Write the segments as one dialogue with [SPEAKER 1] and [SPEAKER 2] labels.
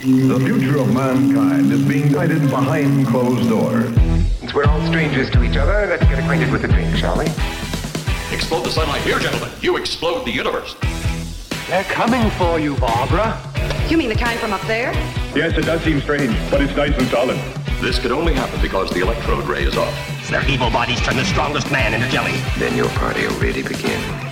[SPEAKER 1] The future of mankind is being guided behind closed doors.
[SPEAKER 2] Since we're all strangers to each other, let's get acquainted with the drink, shall we?
[SPEAKER 3] Explode the sunlight here, gentlemen. You explode the universe.
[SPEAKER 4] They're coming for you, Barbara.
[SPEAKER 5] You mean the kind from up there?
[SPEAKER 1] Yes, it does seem strange, but it's nice and solid.
[SPEAKER 3] This could only happen because the electrode ray is off.
[SPEAKER 6] Their evil bodies turn the strongest man into jelly.
[SPEAKER 2] Then your party will really begin.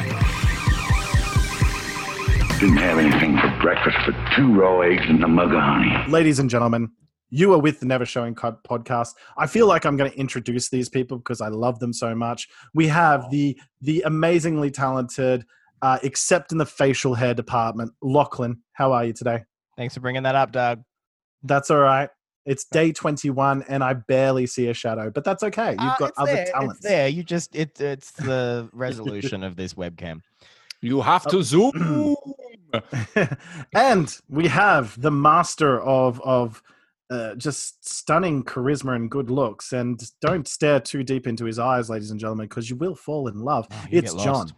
[SPEAKER 7] Didn't have anything for breakfast but two raw eggs and a mug of honey.
[SPEAKER 8] Ladies and gentlemen, you are with the Never Showing Cut podcast. I feel like I'm going to introduce these people because I love them so much. We have the the amazingly talented, uh, except in the facial hair department, Lachlan. How are you today?
[SPEAKER 9] Thanks for bringing that up, Doug.
[SPEAKER 8] That's all right. It's day 21 and I barely see a shadow, but that's okay. You've
[SPEAKER 9] Uh,
[SPEAKER 8] got
[SPEAKER 9] it's
[SPEAKER 8] other
[SPEAKER 9] there,
[SPEAKER 8] talents.
[SPEAKER 9] It's there. You just it it's the resolution of this webcam.
[SPEAKER 10] You have to zoom.
[SPEAKER 8] and we have the master of of uh, just stunning charisma and good looks. And don't stare too deep into his eyes, ladies and gentlemen, because you will fall in love.
[SPEAKER 9] Oh,
[SPEAKER 8] it's John.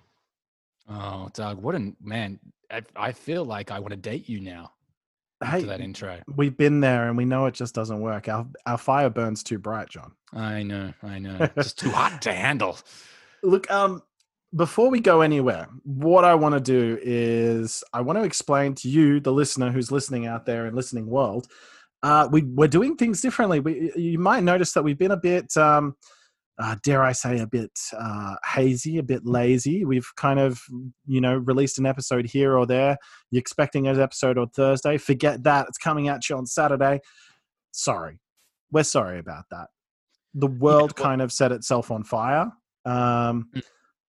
[SPEAKER 10] oh, Doug, what a man! I, I feel like I want to date you now.
[SPEAKER 8] Hey,
[SPEAKER 10] After that intro,
[SPEAKER 8] we've been there and we know it just doesn't work. Our our fire burns too bright, John.
[SPEAKER 10] I know, I know. It's too hot to handle.
[SPEAKER 8] Look, um, before we go anywhere, what I want to do is I want to explain to you, the listener who's listening out there in listening world, uh, we we're doing things differently. We you might notice that we've been a bit, um, uh, dare I say, a bit uh, hazy, a bit lazy. We've kind of you know released an episode here or there. You're expecting an episode on Thursday. Forget that; it's coming at you on Saturday. Sorry, we're sorry about that. The world
[SPEAKER 10] well-
[SPEAKER 8] kind of set itself on fire. Um,
[SPEAKER 10] Mm.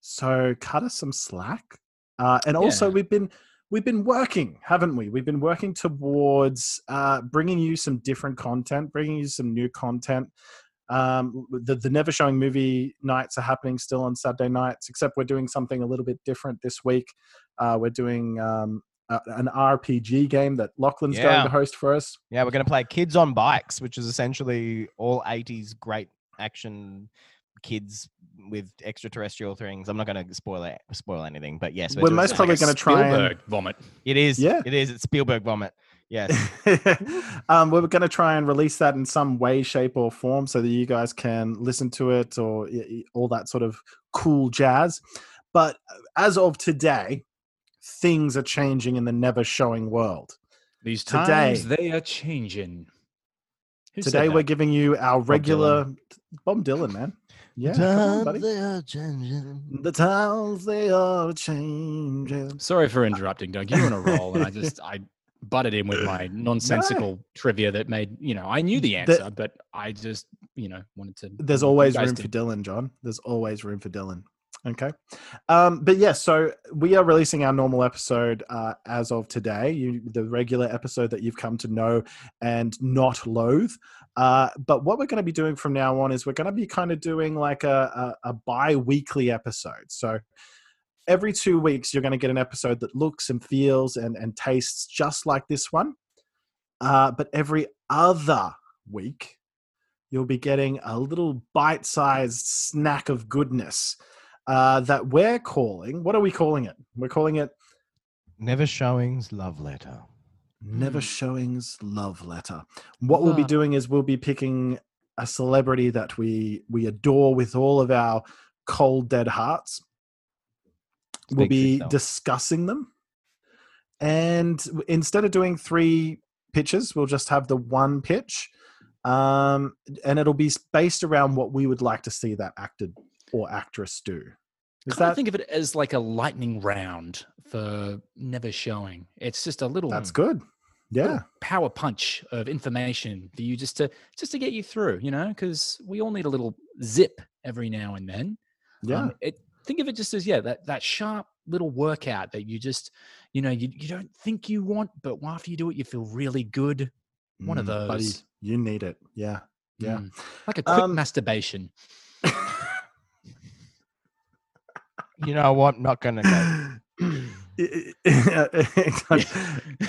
[SPEAKER 8] So cut us some slack. Uh, and also,
[SPEAKER 10] Yeah.
[SPEAKER 8] we've been we've been working, haven't we? We've been working towards uh, bringing you some different content, bringing you some new content. Um, the the never showing movie nights are happening still on Saturday nights, except we're doing something a little bit different this week. Uh, we're doing um, an RPG game that Lachlan's going to host for us.
[SPEAKER 9] Yeah, we're gonna play Kids on Bikes, which is essentially all '80s great action kids with extraterrestrial things. I'm not gonna spoil it, spoil anything, but yes,
[SPEAKER 8] We're
[SPEAKER 9] doing
[SPEAKER 8] most probably
[SPEAKER 10] Like
[SPEAKER 8] gonna try and-
[SPEAKER 10] vomit.
[SPEAKER 9] It is.
[SPEAKER 8] Yeah.
[SPEAKER 9] it is. It's Spielberg vomit. Yes.
[SPEAKER 8] um, we're going to try and release that in some way, shape, or form so that you guys can listen to it or y- y- all that sort of cool jazz. But uh, as of today, things are changing in the never showing world.
[SPEAKER 10] These
[SPEAKER 8] Today-
[SPEAKER 10] times they are changing. Who
[SPEAKER 8] today, we're giving you our
[SPEAKER 10] Bob
[SPEAKER 8] regular Bob Dylan, man. Yeah, come on, buddy. The times they are changing.
[SPEAKER 10] Sorry for uh, interrupting, Doug. You're on a roll, and I just I butted in with my nonsensical trivia that made you know I knew the answer, but I just you know wanted to.
[SPEAKER 8] There's always
[SPEAKER 10] guys
[SPEAKER 8] room for. Dylan, John. There's always room for Dylan. Okay. Um, but yes, so we are releasing our normal episode uh, as of today, you, the regular episode that you've come to know and not loathe. Uh, but what we're going to be doing from now on is we're going to be kind of doing like a, a, a bi weekly episode. So every two weeks, you're going to get an episode that looks and feels and, and tastes just like this one. Uh, but every other week, you'll be getting a little bite sized snack of goodness uh, that we're calling. What are we calling it? We're calling it
[SPEAKER 9] Never showings love letter.
[SPEAKER 8] Never Showings Love Letter. What we'll be doing is we'll be picking a celebrity that we we adore with all of our cold dead hearts. We'll be
[SPEAKER 9] yourself.
[SPEAKER 8] discussing them. And instead of doing three pitches, we'll just have the one pitch. Um, and it'll be based around what we would like to see that actor or actress do. Is
[SPEAKER 10] Kind of think of it as like a lightning round for never showing. It's just a little
[SPEAKER 8] that's good? Yeah.
[SPEAKER 10] power punch of information for you just to just to get you through, you know, because we all need a little zip every now and then.
[SPEAKER 8] Yeah.
[SPEAKER 10] Um, it, think of it just as yeah, that that sharp little workout that you just, you know, you, you don't think you want, but after you do it, you feel really good. One of
[SPEAKER 8] Mm, buddy,
[SPEAKER 10] those,
[SPEAKER 8] you need it. Yeah. Yeah.
[SPEAKER 10] Mm. like a quick
[SPEAKER 8] Um,
[SPEAKER 10] masturbation.
[SPEAKER 9] You know what? Not gonna go.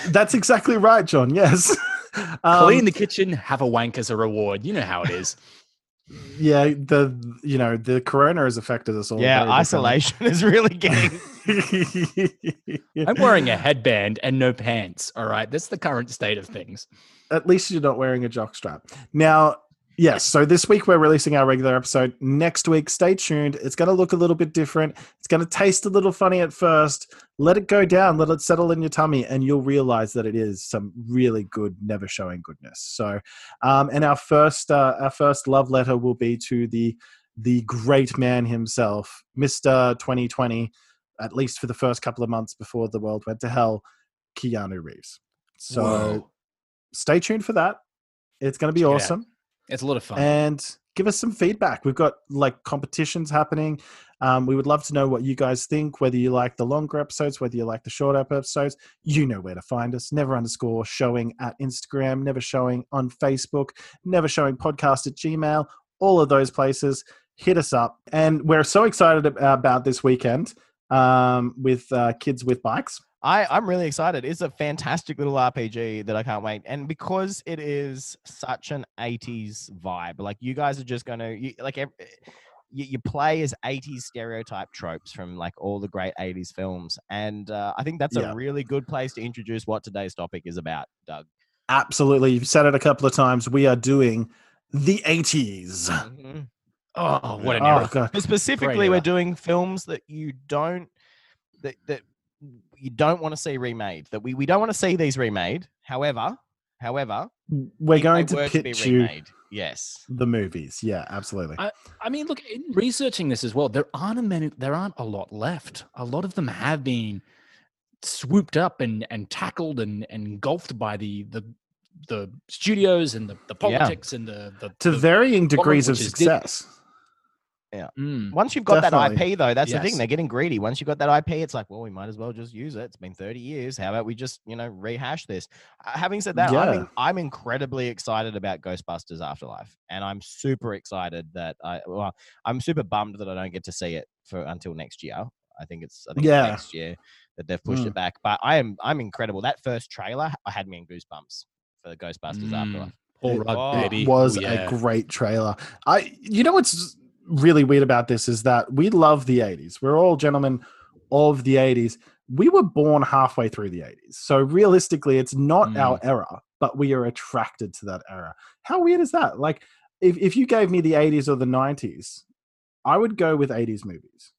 [SPEAKER 8] That's exactly right, John. Yes. Um,
[SPEAKER 10] Clean the kitchen, have a wank as a reward. You know how it is.
[SPEAKER 8] yeah, the you know the corona has affected us all.
[SPEAKER 9] Yeah,
[SPEAKER 8] very differently.
[SPEAKER 9] isolation is really getting.
[SPEAKER 10] I'm wearing a headband and no pants. All right, that's the current state of things.
[SPEAKER 8] At least you're not wearing a jockstrap. Now, yes. So this week we're releasing our regular episode. Next week, stay tuned. It's going to look a little bit different. It's going to taste a little funny at first. Let it go down. Let it settle in your tummy, and you'll realize that it is some really good, never showing goodness. So, um, and our first, uh, our first love letter will be to the the great man himself, Mister 2020. At least for the first couple of months before the world went to hell, Keanu Reeves. So
[SPEAKER 10] Whoa.
[SPEAKER 8] stay tuned for that. It's going to be
[SPEAKER 10] Check
[SPEAKER 8] awesome.
[SPEAKER 10] It's a lot of fun.
[SPEAKER 8] And give us some feedback. We've got like competitions happening. Um, we would love to know what you guys think, whether you like the longer episodes, whether you like the shorter episodes. You know where to find us. Never underscore showing at Instagram, never showing on Facebook, never showing podcast at Gmail, all of those places. Hit us up. And we're so excited about this weekend um, with uh, Kids with Bikes.
[SPEAKER 9] I, I'm really excited. It's a fantastic little RPG that I can't wait. And because it is such an 80s vibe, like you guys are just going to, like, ev- you, you play as 80s stereotype tropes from like all the great 80s films. And uh, I think that's
[SPEAKER 8] Yeah.
[SPEAKER 9] a really good place to introduce what today's topic is about, Doug.
[SPEAKER 8] Absolutely. You've said it a couple of times. We are doing the 80s.
[SPEAKER 9] Mhm.
[SPEAKER 10] oh, what an
[SPEAKER 8] Oh,
[SPEAKER 10] era!
[SPEAKER 8] God.
[SPEAKER 9] Specifically,
[SPEAKER 10] Great
[SPEAKER 9] we're
[SPEAKER 10] era.
[SPEAKER 9] doing films that you don't, that, that you don't want to see remade, that we, we don't want to see these remade. However, however,
[SPEAKER 8] We're going
[SPEAKER 9] they were
[SPEAKER 8] to
[SPEAKER 9] be
[SPEAKER 8] pitch you
[SPEAKER 9] Yes.
[SPEAKER 8] the movies. Yeah, absolutely.
[SPEAKER 10] I, I mean, look, in researching this as well, there aren't a many, there aren't a lot left. A lot of them have been swooped up and and tackled and and engulfed by the the the studios and the, the
[SPEAKER 9] Yeah.
[SPEAKER 10] politics and the, the
[SPEAKER 8] to
[SPEAKER 10] the-
[SPEAKER 8] varying degrees of
[SPEAKER 10] which is
[SPEAKER 8] success.
[SPEAKER 10] Mm.
[SPEAKER 9] Once you've got
[SPEAKER 8] Definitely.
[SPEAKER 9] that IP, though, that's the thing. They're getting greedy. Once you've got that IP, it's like, well, we might as well just use it. It's been 30 years. How about we just, you know, rehash this? Uh, having said that, I'm, in- I'm incredibly excited about Ghostbusters Afterlife. And I'm super excited that I, well, I'm super bummed that I don't get to see it for until next year. I think it's, I think
[SPEAKER 8] Yeah.
[SPEAKER 9] it's next year that they've pushed
[SPEAKER 8] Mm.
[SPEAKER 9] it back. But I am, I'm incredible. That first trailer, I had me in goosebumps for the Ghostbusters
[SPEAKER 10] Mm.
[SPEAKER 9] Afterlife.
[SPEAKER 10] Paul
[SPEAKER 8] It
[SPEAKER 10] Rudd,
[SPEAKER 9] Oh,
[SPEAKER 10] baby.
[SPEAKER 8] was
[SPEAKER 10] Ooh, yeah.
[SPEAKER 8] a great trailer. I you know what's really weird about this is that we love the 80s. We're all gentlemen of the 80s. We were born halfway through the 80s. So realistically, it's not
[SPEAKER 10] Mm.
[SPEAKER 8] our era, but we are attracted to that era. How weird is that? Like if, if you gave me the 80s or the 90s, I would go with 80s movies.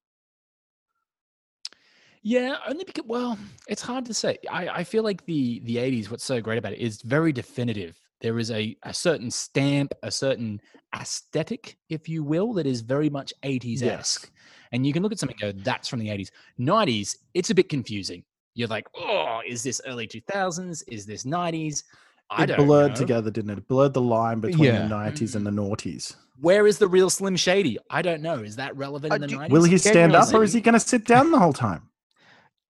[SPEAKER 10] Yeah, only because well, it's hard to say. I, I feel like the the eighties, what's so great about it is very definitive. There is a, a certain stamp, a certain aesthetic, if you will, that is very much 80s esque. And you can look at something and go, that's from the 80s. 90s, it's a bit confusing. You're like, oh, is this early 2000s? Is this 90s? I
[SPEAKER 8] It
[SPEAKER 10] don't
[SPEAKER 8] blurred
[SPEAKER 10] know.
[SPEAKER 8] together, didn't it? It blurred the line between
[SPEAKER 9] Yeah.
[SPEAKER 8] the 90s and the noughties.
[SPEAKER 10] Where is the real Slim Shady? I don't know. Is that relevant
[SPEAKER 9] Uh,
[SPEAKER 10] in the
[SPEAKER 9] do-
[SPEAKER 10] 90s?
[SPEAKER 8] Will he stand up or is he going to sit down the whole time?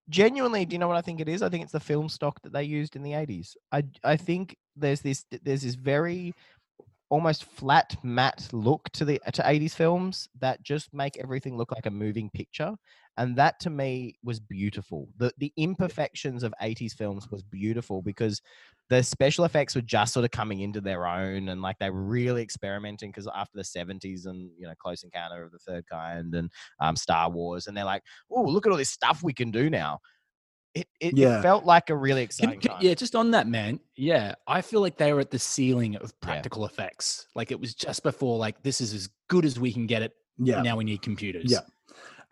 [SPEAKER 9] genuinely do you know what i think it is i think it's the film stock that they used in the 80s i i think there's this there's this very almost flat matte look to the to 80s films that just make everything look like a moving picture and that to me was beautiful. The the imperfections of 80s films was beautiful because the special effects were just sort of coming into their own and like they were really experimenting because after the 70s and you know close encounter of the third kind and um, star wars and they're like oh look at all this stuff we can do now it, it,
[SPEAKER 8] Yeah.
[SPEAKER 9] it felt like a really exciting
[SPEAKER 10] can-
[SPEAKER 9] time.
[SPEAKER 10] yeah, just on that, man. Yeah, I feel like they were at the ceiling of practical effects. Like it was just before, like this is as good as we can get it.
[SPEAKER 8] Yeah.
[SPEAKER 10] Now we need computers.
[SPEAKER 8] Yeah.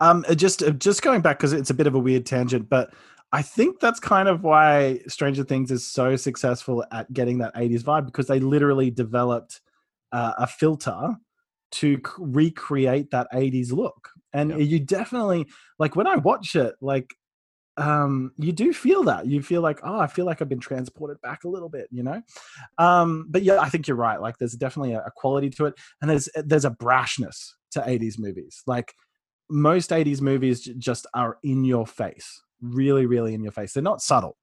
[SPEAKER 8] Um, uh, just uh, just going back because it's a bit of a weird tangent, but I think that's kind of why Stranger Things is so successful at getting that '80s vibe because they literally developed uh, a filter to recreate that '80s look, and you definitely like when I watch it, like um you do feel that. You feel like oh i feel like i've been transported back a little bit you know? Um but yeah i think you're right like there's definitely a, a quality to it and there's there's a brashness to 80s movies. Like most 80s movies j- just are in your face really really in your face. They're not subtle.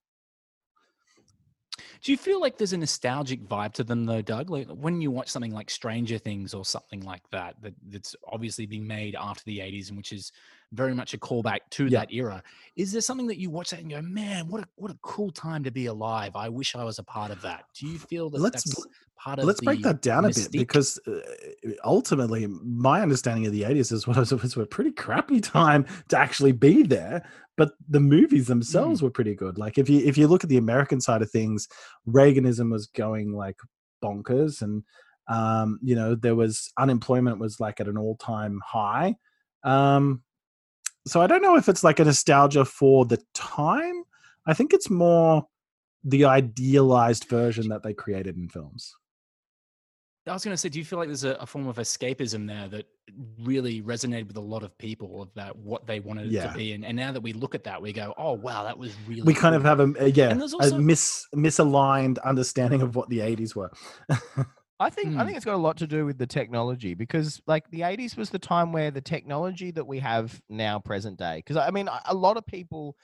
[SPEAKER 10] Do you feel like there's a nostalgic vibe to them though, Doug? Like when you watch something like Stranger Things or something like that, that that's obviously been made after the 80s and which is very much a callback to
[SPEAKER 8] Yeah.
[SPEAKER 10] that era. Is there something that you watch that and go, man, what a what a cool time to be alive? I wish I was a part of that. Do you feel that
[SPEAKER 8] Let's-
[SPEAKER 10] that's part of
[SPEAKER 8] Let's break that down a bit because uh, ultimately, my understanding of the 80s is what it was a pretty crappy time to actually be there. But the movies
[SPEAKER 10] Mm.
[SPEAKER 8] themselves were pretty good. Like if you if you look at the American side of things, Reaganism was going like bonkers, and um, you know there was unemployment was like at an all time high. Um, so I don't know if it's like a nostalgia for the time. I think it's more the idealized version that they created in films.
[SPEAKER 10] I was going to say, do you feel like there's a, a form of escapism there that really resonated with a lot of people of that what they wanted it to be? And, and now that we look at that, we go, oh wow, that was really.
[SPEAKER 8] we kind of have a, yeah
[SPEAKER 10] there's
[SPEAKER 8] a mis misaligned understanding of what the 80s were
[SPEAKER 9] I think I
[SPEAKER 10] Hmm.
[SPEAKER 9] think it's got a lot to do with the technology because like the 80s was the time where the technology that we have now present day because I mean a- lot of people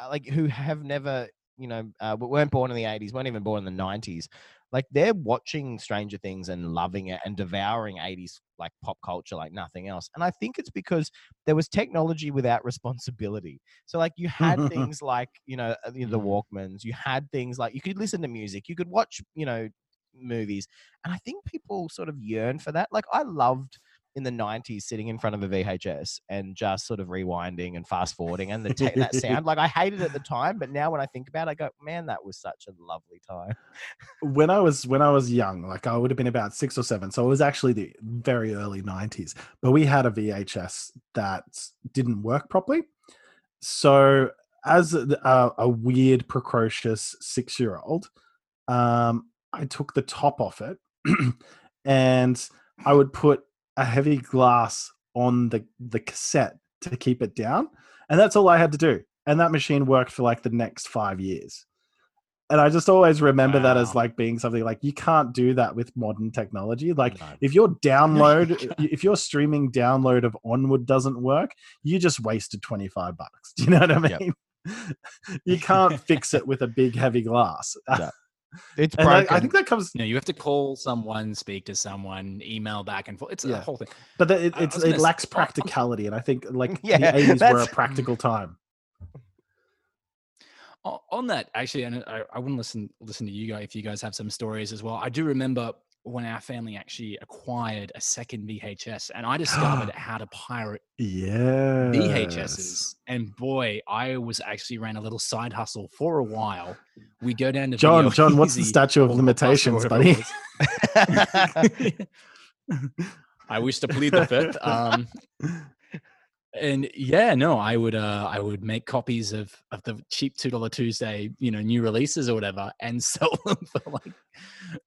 [SPEAKER 9] uh, like who have never you know uh, weren't born in the 80s weren't even born in the 90s like they're watching Stranger Things and loving it and devouring 80s like pop culture like nothing else and I think it's because there was technology without responsibility so like you had things like you know uh, you know, the Walkmans you had things like you could listen to music you could watch you know movies and I think people sort of yearn for that. Like I loved in the 90s sitting in front of a VHS and just sort of rewinding and fast forwarding and the ta- that sound. Like I hated it at the time, but now when I think about it, I go, man, that was such a lovely time.
[SPEAKER 8] when i was when i was young like i would have been about six or seven so it was actually the very early 90s but we had a vhs that didn't work properly so as a, a, weird precocious six year old um i took the top off it and i would put a heavy glass on the the cassette to keep it down and that's all i had to do and that machine worked for like the next five years and I just always remember that as like being something like you can't do that with modern technology. Like
[SPEAKER 9] No.
[SPEAKER 8] if your download, if your streaming download of Onward doesn't work, you just wasted twenty five bucks. Do you know what I
[SPEAKER 9] Yep.
[SPEAKER 8] mean? you can't fix it with a big heavy glass.
[SPEAKER 9] No. It's
[SPEAKER 8] and I,
[SPEAKER 9] broken.
[SPEAKER 8] I think that comes,
[SPEAKER 10] No, you have to call someone, speak to someone, email back and forth. It's
[SPEAKER 8] Yeah.
[SPEAKER 10] a whole thing.
[SPEAKER 8] but the, it, it's it lacks practicality, and I think like
[SPEAKER 9] Yeah,
[SPEAKER 8] the eighties were a practical time.
[SPEAKER 10] On that, actually, and I, I wouldn't listen listen to you guys if you guys have some stories as well. I do remember when our family actually acquired a second VHS, and I discovered how to pirate
[SPEAKER 8] Yeah,
[SPEAKER 10] VHSs. And boy, I was actually ran a little side hustle for a while. We go down to
[SPEAKER 8] John, John, what's the
[SPEAKER 10] Easy
[SPEAKER 8] statute of
[SPEAKER 10] or Blockbuster or
[SPEAKER 8] limitations, buddy?
[SPEAKER 10] I wish to plead the fifth. Um, and yeah, no, I would uh I would make copies of of the cheap two dollar Tuesday, you know, new releases or whatever, and sell them for like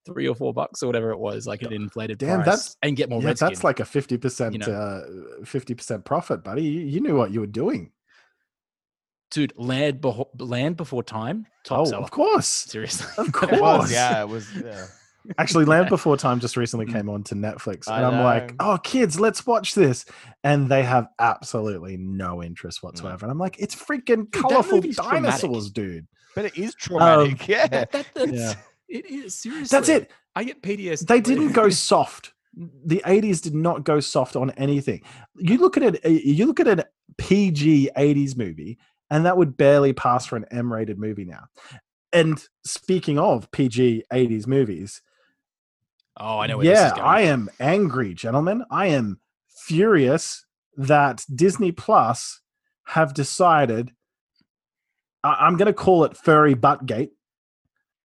[SPEAKER 10] three or four bucks or whatever it was, like an inflated
[SPEAKER 8] Damn,
[SPEAKER 10] price,
[SPEAKER 8] that's-
[SPEAKER 10] and get more.
[SPEAKER 8] yeah,
[SPEAKER 10] Redskin.
[SPEAKER 8] that's like a fifty percent, uh, fifty percent profit, buddy. You, you knew what you were doing.
[SPEAKER 10] dude, land before land before time, top
[SPEAKER 8] oh,
[SPEAKER 10] seller.
[SPEAKER 8] of course,
[SPEAKER 10] Seriously,
[SPEAKER 8] of
[SPEAKER 9] It
[SPEAKER 8] course.
[SPEAKER 9] was, yeah, it was. Yeah.
[SPEAKER 8] Actually, Land Before Time just recently
[SPEAKER 10] Mm.
[SPEAKER 8] came on to Netflix, and I'm like, "Oh, kids, let's watch this," and they have absolutely no interest whatsoever. And I'm like, "It's freaking
[SPEAKER 10] that
[SPEAKER 8] colorful
[SPEAKER 10] movie's traumatic.
[SPEAKER 8] dinosaurs, dude."
[SPEAKER 9] But it is traumatic. yeah.
[SPEAKER 10] that, that, that's,
[SPEAKER 8] Yeah.
[SPEAKER 10] it is seriously.
[SPEAKER 8] That's it.
[SPEAKER 10] I get PTSD.
[SPEAKER 8] They didn't go soft. The 80s did not go soft on anything. You look at it. uh, You look at an PG 80s movie, and that would barely pass for an M-rated movie now. And speaking of PG 80s movies,
[SPEAKER 10] Oh, I know. Where this
[SPEAKER 8] yeah,
[SPEAKER 10] is going.
[SPEAKER 8] I am angry, gentlemen. I am furious that Disney Plus have decided. I- I'm going to call it furry buttgate.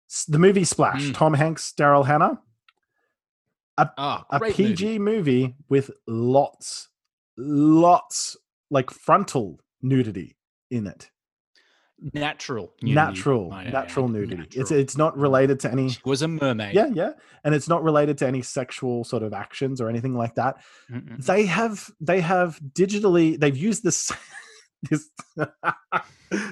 [SPEAKER 8] S- The movie Splash,
[SPEAKER 10] Mm.
[SPEAKER 8] Tom Hanks, Daryl Hannah,
[SPEAKER 10] Oh,
[SPEAKER 8] a PG
[SPEAKER 10] movie.
[SPEAKER 8] movie. with lots, lots like frontal nudity in it.
[SPEAKER 10] Natural, nudity,
[SPEAKER 8] natural, natural nudity. It's
[SPEAKER 10] Natural.
[SPEAKER 8] it's not related to any
[SPEAKER 10] She was a mermaid.
[SPEAKER 8] yeah, yeah, and it's not related to any sexual sort of actions or anything like that.
[SPEAKER 10] Mm-mm.
[SPEAKER 8] They have they have digitally they've used this this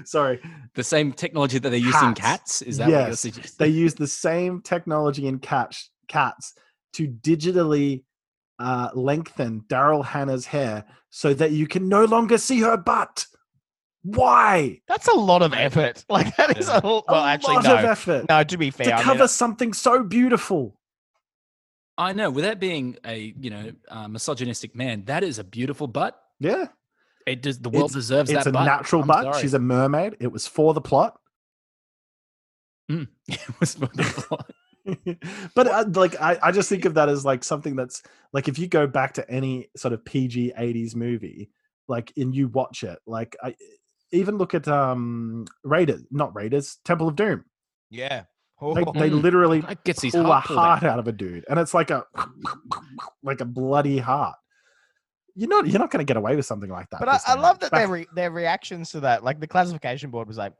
[SPEAKER 8] sorry
[SPEAKER 10] The same technology that they use in
[SPEAKER 8] Cats.
[SPEAKER 10] cats. Is that what you're
[SPEAKER 8] Yes,
[SPEAKER 10] suggesting?
[SPEAKER 8] they use the same technology in cats cats to digitally uh, lengthen Daryl Hannah's hair so that you can no longer see her butt. Why?
[SPEAKER 9] That's a lot of effort. Like that is a well,
[SPEAKER 8] a
[SPEAKER 9] actually
[SPEAKER 8] lot
[SPEAKER 9] no.
[SPEAKER 8] of effort
[SPEAKER 9] No, to be fair,
[SPEAKER 8] to
[SPEAKER 9] I mean,
[SPEAKER 8] cover something so beautiful.
[SPEAKER 10] I know, without being a you know uh, misogynistic man, that is a beautiful butt.
[SPEAKER 8] Yeah,
[SPEAKER 10] It does. The world
[SPEAKER 8] It's-
[SPEAKER 10] deserves
[SPEAKER 8] it's
[SPEAKER 10] that.
[SPEAKER 8] It's a
[SPEAKER 10] butt.
[SPEAKER 8] natural
[SPEAKER 10] I'm
[SPEAKER 8] butt.
[SPEAKER 10] sorry.
[SPEAKER 8] She's a mermaid. It was for the plot.
[SPEAKER 10] Mm. it was for the plot.
[SPEAKER 8] but uh, like I, I just think of that as like something that's like if you go back to any sort of PG 80s movie like and you watch it like I even look at um Raiders not Raiders Temple of Doom
[SPEAKER 9] yeah.
[SPEAKER 8] they,
[SPEAKER 9] Oh,
[SPEAKER 8] they
[SPEAKER 10] Mm.
[SPEAKER 8] literally
[SPEAKER 10] That gets his
[SPEAKER 8] pull a
[SPEAKER 10] heart pulled out.
[SPEAKER 8] heart out of a dude and it's like a like a bloody heart you're not you're not going to get away with something like that
[SPEAKER 9] But I, I love that
[SPEAKER 8] Back-
[SPEAKER 9] their re- their reactions to that, like the classification board was like,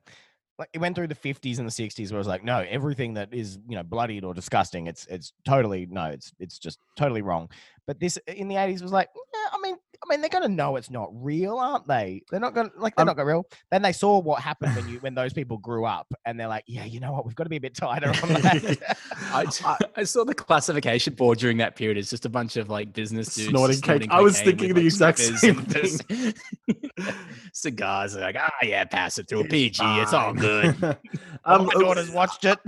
[SPEAKER 9] like it went through the fifties and the sixties where it was like, no, everything that is you know bloodied or disgusting, it's it's totally no, it's it's just totally wrong. But this in the eighties was like, yeah, I mean, I mean, they're gonna know it's not real, aren't they? They're not gonna like they're
[SPEAKER 8] Um,
[SPEAKER 9] not gonna real. Then they saw what happened when you when those people grew up, and they're like, yeah, you know what, we've got to be a bit tighter on that.
[SPEAKER 10] I, I saw the classification board during that period. It's just a bunch of like business dudes
[SPEAKER 8] Snorting cake. I was thinking
[SPEAKER 10] with,
[SPEAKER 8] the
[SPEAKER 10] like,
[SPEAKER 8] exact same
[SPEAKER 10] just- Cigars. Like, ah, yeah, pass it through a PG. It's all
[SPEAKER 8] Fine.
[SPEAKER 10] good.
[SPEAKER 9] Um,
[SPEAKER 8] um,
[SPEAKER 9] my daughter's watched it.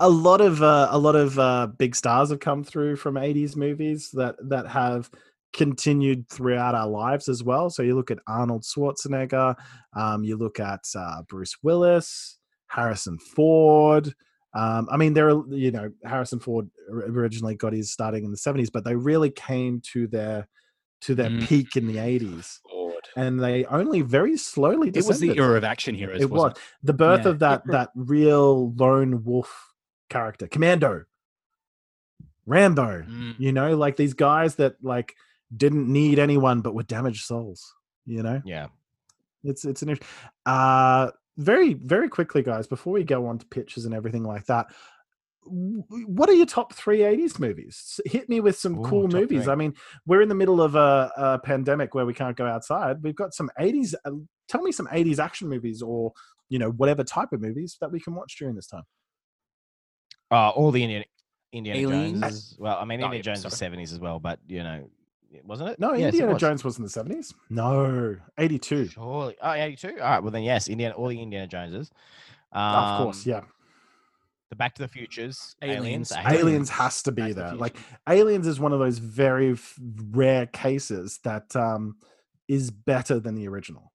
[SPEAKER 8] A lot of uh, a lot of uh, big stars have come through from 80s movies that that have continued throughout our lives as well so you look at arnold schwarzenegger um, you look at uh, bruce willis harrison ford um, i mean there are you know harrison ford originally got his starting in the 70s but they really came to their to their
[SPEAKER 10] Mm.
[SPEAKER 8] peak in the 80s
[SPEAKER 10] Lord.
[SPEAKER 8] and they only very slowly
[SPEAKER 10] It was the era of action heroes.
[SPEAKER 8] it was
[SPEAKER 10] wasn't
[SPEAKER 8] the birth
[SPEAKER 10] Yeah.
[SPEAKER 8] of that that real lone wolf character. Commando. Rambo.
[SPEAKER 10] Mm.
[SPEAKER 8] you know like these guys that like didn't need anyone but were damaged souls you know?
[SPEAKER 9] Yeah.
[SPEAKER 8] it's it's an uh very very quickly guys before we go on to pictures and everything like that what are your top three 80s movies? Hit me with some
[SPEAKER 9] Ooh,
[SPEAKER 8] cool movies.
[SPEAKER 9] three.
[SPEAKER 8] i mean we're in the middle of a, a pandemic where we can't go outside. We've got some 80s uh, tell me some 80s action movies or you know whatever type of movies that we can watch during this time
[SPEAKER 9] Uh, all the Indiana Indiana
[SPEAKER 10] Aliens?
[SPEAKER 9] Jones. Well, I mean,
[SPEAKER 10] Oh,
[SPEAKER 9] Indiana
[SPEAKER 10] yeah,
[SPEAKER 9] Jones was
[SPEAKER 10] sorry.
[SPEAKER 9] seventies as well, but you know, wasn't it?
[SPEAKER 8] no
[SPEAKER 9] Yes, it
[SPEAKER 8] indiana
[SPEAKER 9] was.
[SPEAKER 8] jones was in the 70s no 82
[SPEAKER 9] Surely. Oh, 82? All right. Well, then, yes, Indiana, all the Indiana Joneses. Um,
[SPEAKER 8] of course yeah
[SPEAKER 9] The Back to the Futures,
[SPEAKER 10] Aliens.
[SPEAKER 9] Aliens.
[SPEAKER 8] aliens has to be
[SPEAKER 10] Back to the
[SPEAKER 8] there like aliens is one of those very f- rare cases that um is better than the original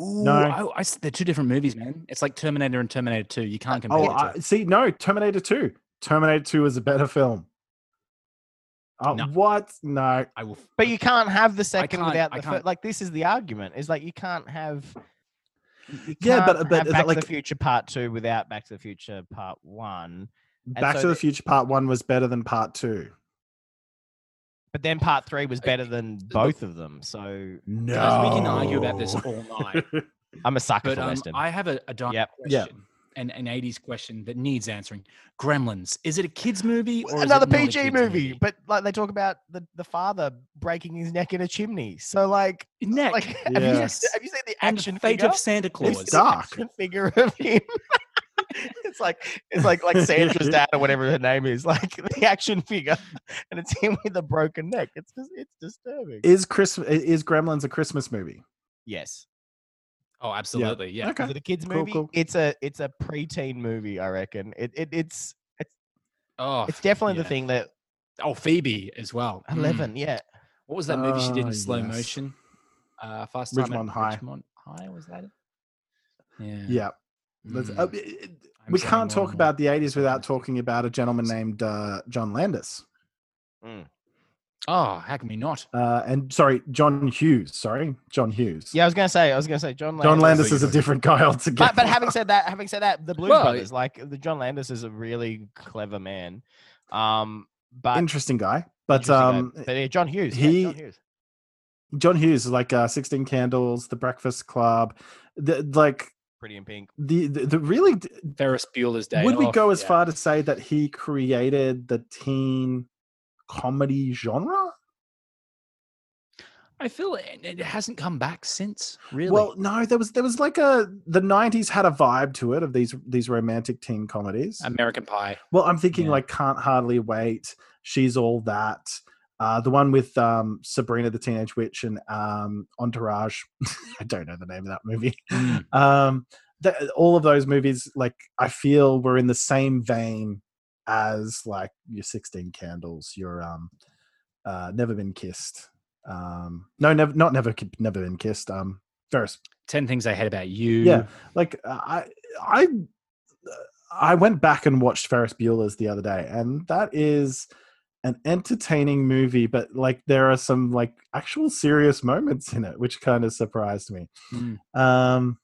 [SPEAKER 10] Ooh,
[SPEAKER 8] No.
[SPEAKER 10] I, I s- they're two different movies, man. It's like Terminator and Terminator 2. You can't oh, compare
[SPEAKER 8] oh
[SPEAKER 10] the two.
[SPEAKER 8] I, see no terminator 2 terminator 2 is a better film oh
[SPEAKER 10] No.
[SPEAKER 8] what no
[SPEAKER 10] I will.
[SPEAKER 9] But you can't have the second without the fir-
[SPEAKER 10] can't-
[SPEAKER 9] Like, this is the argument. Is like you can't have. You
[SPEAKER 8] Yeah, but-
[SPEAKER 9] can't
[SPEAKER 8] but
[SPEAKER 9] have Back
[SPEAKER 8] like-
[SPEAKER 9] to the Future Part Two without Back to the Future Part One.
[SPEAKER 8] back
[SPEAKER 9] so
[SPEAKER 8] to the
[SPEAKER 9] the-
[SPEAKER 8] future part 1 was better than part 2
[SPEAKER 9] But then Part Three was better than both of them. So
[SPEAKER 8] no
[SPEAKER 10] Guys, we can argue about this all night.
[SPEAKER 9] I'm a sucker
[SPEAKER 10] But
[SPEAKER 9] for
[SPEAKER 10] um,
[SPEAKER 9] Western.
[SPEAKER 10] I have a, a dark
[SPEAKER 9] Yep.
[SPEAKER 8] Yeah.
[SPEAKER 10] question, an, an 80s question that needs answering. Gremlins. Is it a kids movie or is
[SPEAKER 9] Another
[SPEAKER 10] not a
[SPEAKER 9] PG
[SPEAKER 10] kids
[SPEAKER 9] movie, but like they talk about the, the father breaking his neck in a chimney. So like,
[SPEAKER 10] Neck.
[SPEAKER 9] like have, you, s- have you seen the
[SPEAKER 10] and
[SPEAKER 9] action
[SPEAKER 10] the fate
[SPEAKER 9] figure?
[SPEAKER 10] of Santa
[SPEAKER 9] Have you
[SPEAKER 10] Claus.
[SPEAKER 9] seen the
[SPEAKER 8] dark.
[SPEAKER 9] action figure of him. it's like it's like like Sandra's dad or whatever her name is, like the action figure, and it's him with a broken neck. It's just it's disturbing.
[SPEAKER 8] is chris is gremlins a christmas movie
[SPEAKER 9] yes.
[SPEAKER 10] Oh, absolutely. Yeah.
[SPEAKER 8] Okay.
[SPEAKER 9] Is it a kids movie?
[SPEAKER 8] cool.
[SPEAKER 9] It's a it's a preteen movie, I reckon. It, it it's it's
[SPEAKER 10] Oh,
[SPEAKER 9] it's definitely the thing that
[SPEAKER 10] oh, Phoebe as well. Mm.
[SPEAKER 9] eleven, yeah.
[SPEAKER 10] What was that movie she did
[SPEAKER 8] Oh,
[SPEAKER 10] in slow
[SPEAKER 8] yes.
[SPEAKER 10] motion? Uh, Fast Time at
[SPEAKER 8] Ridgemont High.
[SPEAKER 10] Ridgemont High was that it? Yeah.
[SPEAKER 8] yeah Let's- uh,
[SPEAKER 10] Mm.
[SPEAKER 8] it- it-
[SPEAKER 10] I'm
[SPEAKER 8] we can't talk about the 80s without talking about a gentleman named uh, john landis
[SPEAKER 10] Oh, how can we not?
[SPEAKER 8] uh, and sorry john hughes sorry john hughes
[SPEAKER 9] Yeah, I was gonna say, I was gonna say John Landis.
[SPEAKER 8] john landis is a different guy altogether
[SPEAKER 9] But, but having said that, having said that, the Blues
[SPEAKER 10] Well,
[SPEAKER 9] Brothers, like the John Landis is a really clever man. Um, but
[SPEAKER 8] interesting guy but
[SPEAKER 9] interesting guy.
[SPEAKER 8] um
[SPEAKER 9] but yeah, John Hughes, yeah,
[SPEAKER 8] he-
[SPEAKER 9] John Hughes.
[SPEAKER 8] john hughes is like uh 16 candles the breakfast club the like
[SPEAKER 9] Pretty in Pink.
[SPEAKER 8] the the, the really d-
[SPEAKER 10] Ferris Bueller's Day
[SPEAKER 8] would we go as
[SPEAKER 10] yeah.
[SPEAKER 8] far to say that he created the teen comedy genre
[SPEAKER 10] I feel it, it hasn't come back since. Really?
[SPEAKER 8] well no there was there was like a the 90s had a vibe to it of these these romantic teen comedies
[SPEAKER 10] American Pie.
[SPEAKER 8] well i'm thinking
[SPEAKER 10] yeah.
[SPEAKER 8] like can't hardly wait she's all that Uh, the one with um, Sabrina the Teenage Witch and um, Entourage. I don't know the name of that movie.
[SPEAKER 10] Mm.
[SPEAKER 8] Um, all of those movies, like I feel, were in the same vein as like your Sixteen Candles, your um, uh, Never Been Kissed. Um, no, never, not never, never been kissed. Um, Ferris.
[SPEAKER 10] Ten things I hate about you.
[SPEAKER 8] Yeah, like uh, I, I, I went back and watched Ferris Bueller's the other day, and that is an entertaining movie. But like, there are some like actual serious moments in it, which kind of surprised me.
[SPEAKER 10] Mm.
[SPEAKER 8] Um,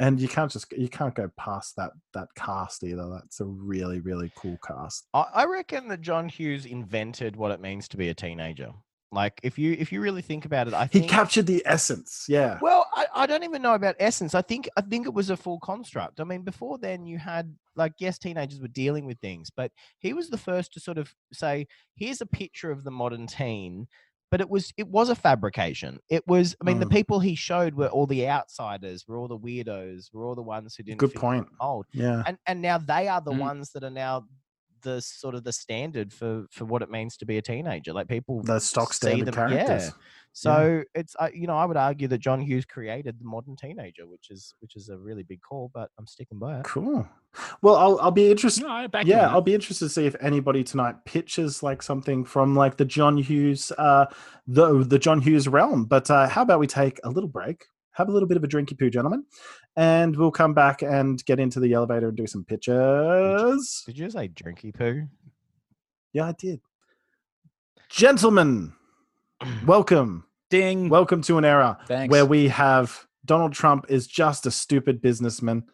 [SPEAKER 8] and you can't just you can't go past that that cast either. That's a really really cool cast.
[SPEAKER 9] I, I reckon that John Hughes invented what it means to be a teenager. Like if you if you really think about it, I
[SPEAKER 8] He captured the essence. Yeah.
[SPEAKER 9] Well, I, I don't even know about essence. I think I think it was a full construct. I mean, before then you had like yes, teenagers were dealing with things, but he was the first to sort of say, here's a picture of the modern teen. But it was it was a fabrication. It was I mean, the
[SPEAKER 8] Mm.
[SPEAKER 9] people he showed were all the outsiders, were all the weirdos, were all the ones who didn't
[SPEAKER 8] Good
[SPEAKER 9] the
[SPEAKER 8] point.
[SPEAKER 9] mold.
[SPEAKER 8] Yeah.
[SPEAKER 9] And and now they are the
[SPEAKER 10] Mm.
[SPEAKER 9] ones that are now the sort of the standard for for what it means to be a teenager. Like people
[SPEAKER 8] The stock standard
[SPEAKER 9] them-
[SPEAKER 8] characters.
[SPEAKER 9] Yeah. So it's uh, you know I would argue that John Hughes created the modern teenager, which is which is a really big call, but I'm sticking by it.
[SPEAKER 8] Cool. Well, I'll I'll be interested.
[SPEAKER 10] No, back
[SPEAKER 8] yeah. I'll be interested to see if anybody tonight pitches like something from like the John Hughes, uh, the the John Hughes realm. But uh, how about we take a little break, have a little bit of a drinky poo, gentlemen, and we'll come back and get into the elevator and do some pictures.
[SPEAKER 9] Did you say drinky poo?
[SPEAKER 8] Yeah, I did. Gentlemen, welcome,
[SPEAKER 10] Ding.
[SPEAKER 8] welcome to an era
[SPEAKER 10] Thanks.
[SPEAKER 8] where we have Donald Trump is just a stupid businessman.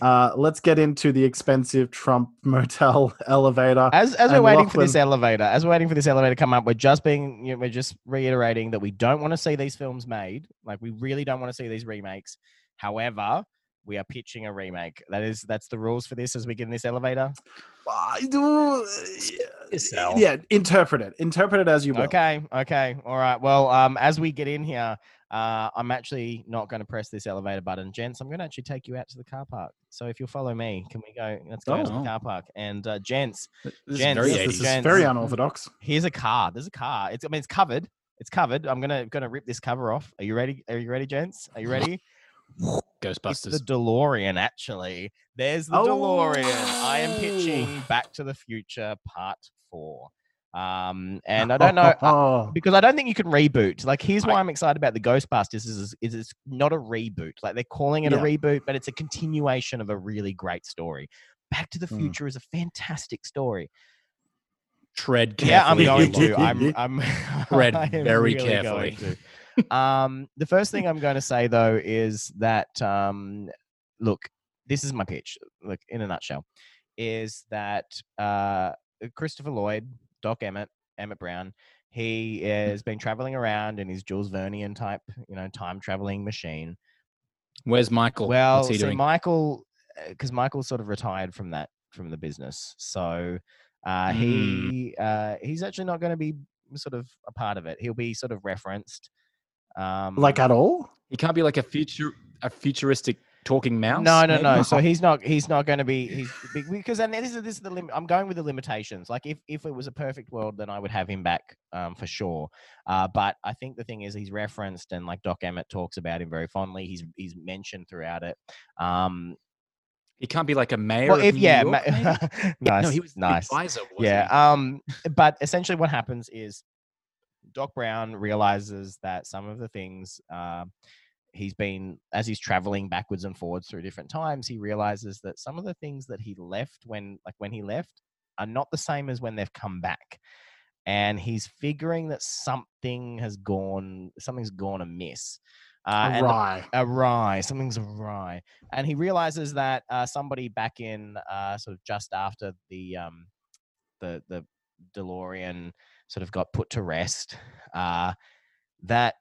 [SPEAKER 8] Uh, let's get into the expensive Trump motel elevator.
[SPEAKER 9] As as we're
[SPEAKER 8] And
[SPEAKER 9] waiting for this elevator, as we're waiting for this elevator to come up, we're just being you know, we're just reiterating that we don't want to see these films made. Like we really don't want to see these remakes. However, we are pitching a remake. That is that's the rules for this as we get in this elevator.
[SPEAKER 8] I do-
[SPEAKER 10] yourself.
[SPEAKER 8] yeah, interpret it. Interpret it as you will.
[SPEAKER 9] Okay, okay, all right. Well, um, as we get in here, uh, I'm actually not going to press this elevator button, gents. I'm going to actually take you out to the car park. So if you'll follow me, can we go? Let's go to the
[SPEAKER 10] Oh.
[SPEAKER 9] car park. And uh, gents,
[SPEAKER 10] This is
[SPEAKER 9] Gents,
[SPEAKER 10] very
[SPEAKER 8] Yes,
[SPEAKER 9] Yes,
[SPEAKER 8] this
[SPEAKER 10] 80s.
[SPEAKER 8] is
[SPEAKER 9] gents.
[SPEAKER 8] very unorthodox.
[SPEAKER 9] here's a car. There's a car. It's I mean it's covered. It's covered. I'm gonna gonna rip this cover off. Are you ready? Are you ready, gents? Are you ready? It's
[SPEAKER 10] Ghostbusters.
[SPEAKER 9] the DeLorean, actually. There's the DeLorean. I am pitching Back to the Future Part Four. Um, and I don't know. uh,
[SPEAKER 8] Oh,
[SPEAKER 9] because I don't think you can reboot. Like, here's why
[SPEAKER 10] I-
[SPEAKER 9] I'm excited about the Ghostbusters is, is it's not a reboot. Like they're calling it
[SPEAKER 8] Yeah.
[SPEAKER 9] a reboot, but it's a continuation of a really great story. Back to the
[SPEAKER 8] Mm.
[SPEAKER 9] Future is a fantastic story.
[SPEAKER 10] Tread
[SPEAKER 9] Yeah, I'm
[SPEAKER 10] carefully.
[SPEAKER 9] going to. I'm I'm
[SPEAKER 10] Read
[SPEAKER 9] I am
[SPEAKER 10] very
[SPEAKER 9] really
[SPEAKER 10] carefully.
[SPEAKER 9] Um, the first thing I'm going to say though is that um, look, this is my pitch. Look, in a nutshell, is that uh, Christopher Lloyd, Doc Emmett, Emmett Brown, he has been traveling around in his Jules Vernian type, you know, time traveling machine.
[SPEAKER 10] Where's Michael?
[SPEAKER 9] Well,
[SPEAKER 10] What's he
[SPEAKER 9] see,
[SPEAKER 10] doing?
[SPEAKER 9] Michael, because Michael sort of retired from that from the business, so uh,
[SPEAKER 10] Mm.
[SPEAKER 9] he uh, he's actually not going to be sort of a part of it. He'll be sort of referenced. Um,
[SPEAKER 8] like at all?
[SPEAKER 10] he can't be like a future, a futuristic talking mouse.
[SPEAKER 9] no, no,
[SPEAKER 10] maybe?
[SPEAKER 9] no. So he's not. He's not going to be. He's be- because and this is this is the limit. I'm going with the limitations. Like if if it was a perfect world, then I would have him back um, for sure. Uh, but I think the thing is, he's referenced and like Doc Emmett talks about him very fondly. He's he's mentioned throughout it. Um,
[SPEAKER 10] He can't be like a mayor.
[SPEAKER 9] well,
[SPEAKER 10] of
[SPEAKER 9] if
[SPEAKER 10] New
[SPEAKER 9] yeah,
[SPEAKER 10] York,
[SPEAKER 9] ma- nice,
[SPEAKER 10] no, he was
[SPEAKER 9] nice.
[SPEAKER 10] advisor. wasn't
[SPEAKER 9] yeah
[SPEAKER 10] he?
[SPEAKER 9] um but essentially what happens is doc brown realizes that some of the things uh, he's been as he's traveling backwards and forwards through different times he realizes that some of the things that he left when like when he left are not the same as when they've come back and he's figuring that something has gone something's gone amiss uh, and the-
[SPEAKER 8] Awry.
[SPEAKER 9] awry. Something's awry, and he realizes that uh, somebody back in uh, sort of just after the um, the the DeLorean sort of got put to rest, uh, that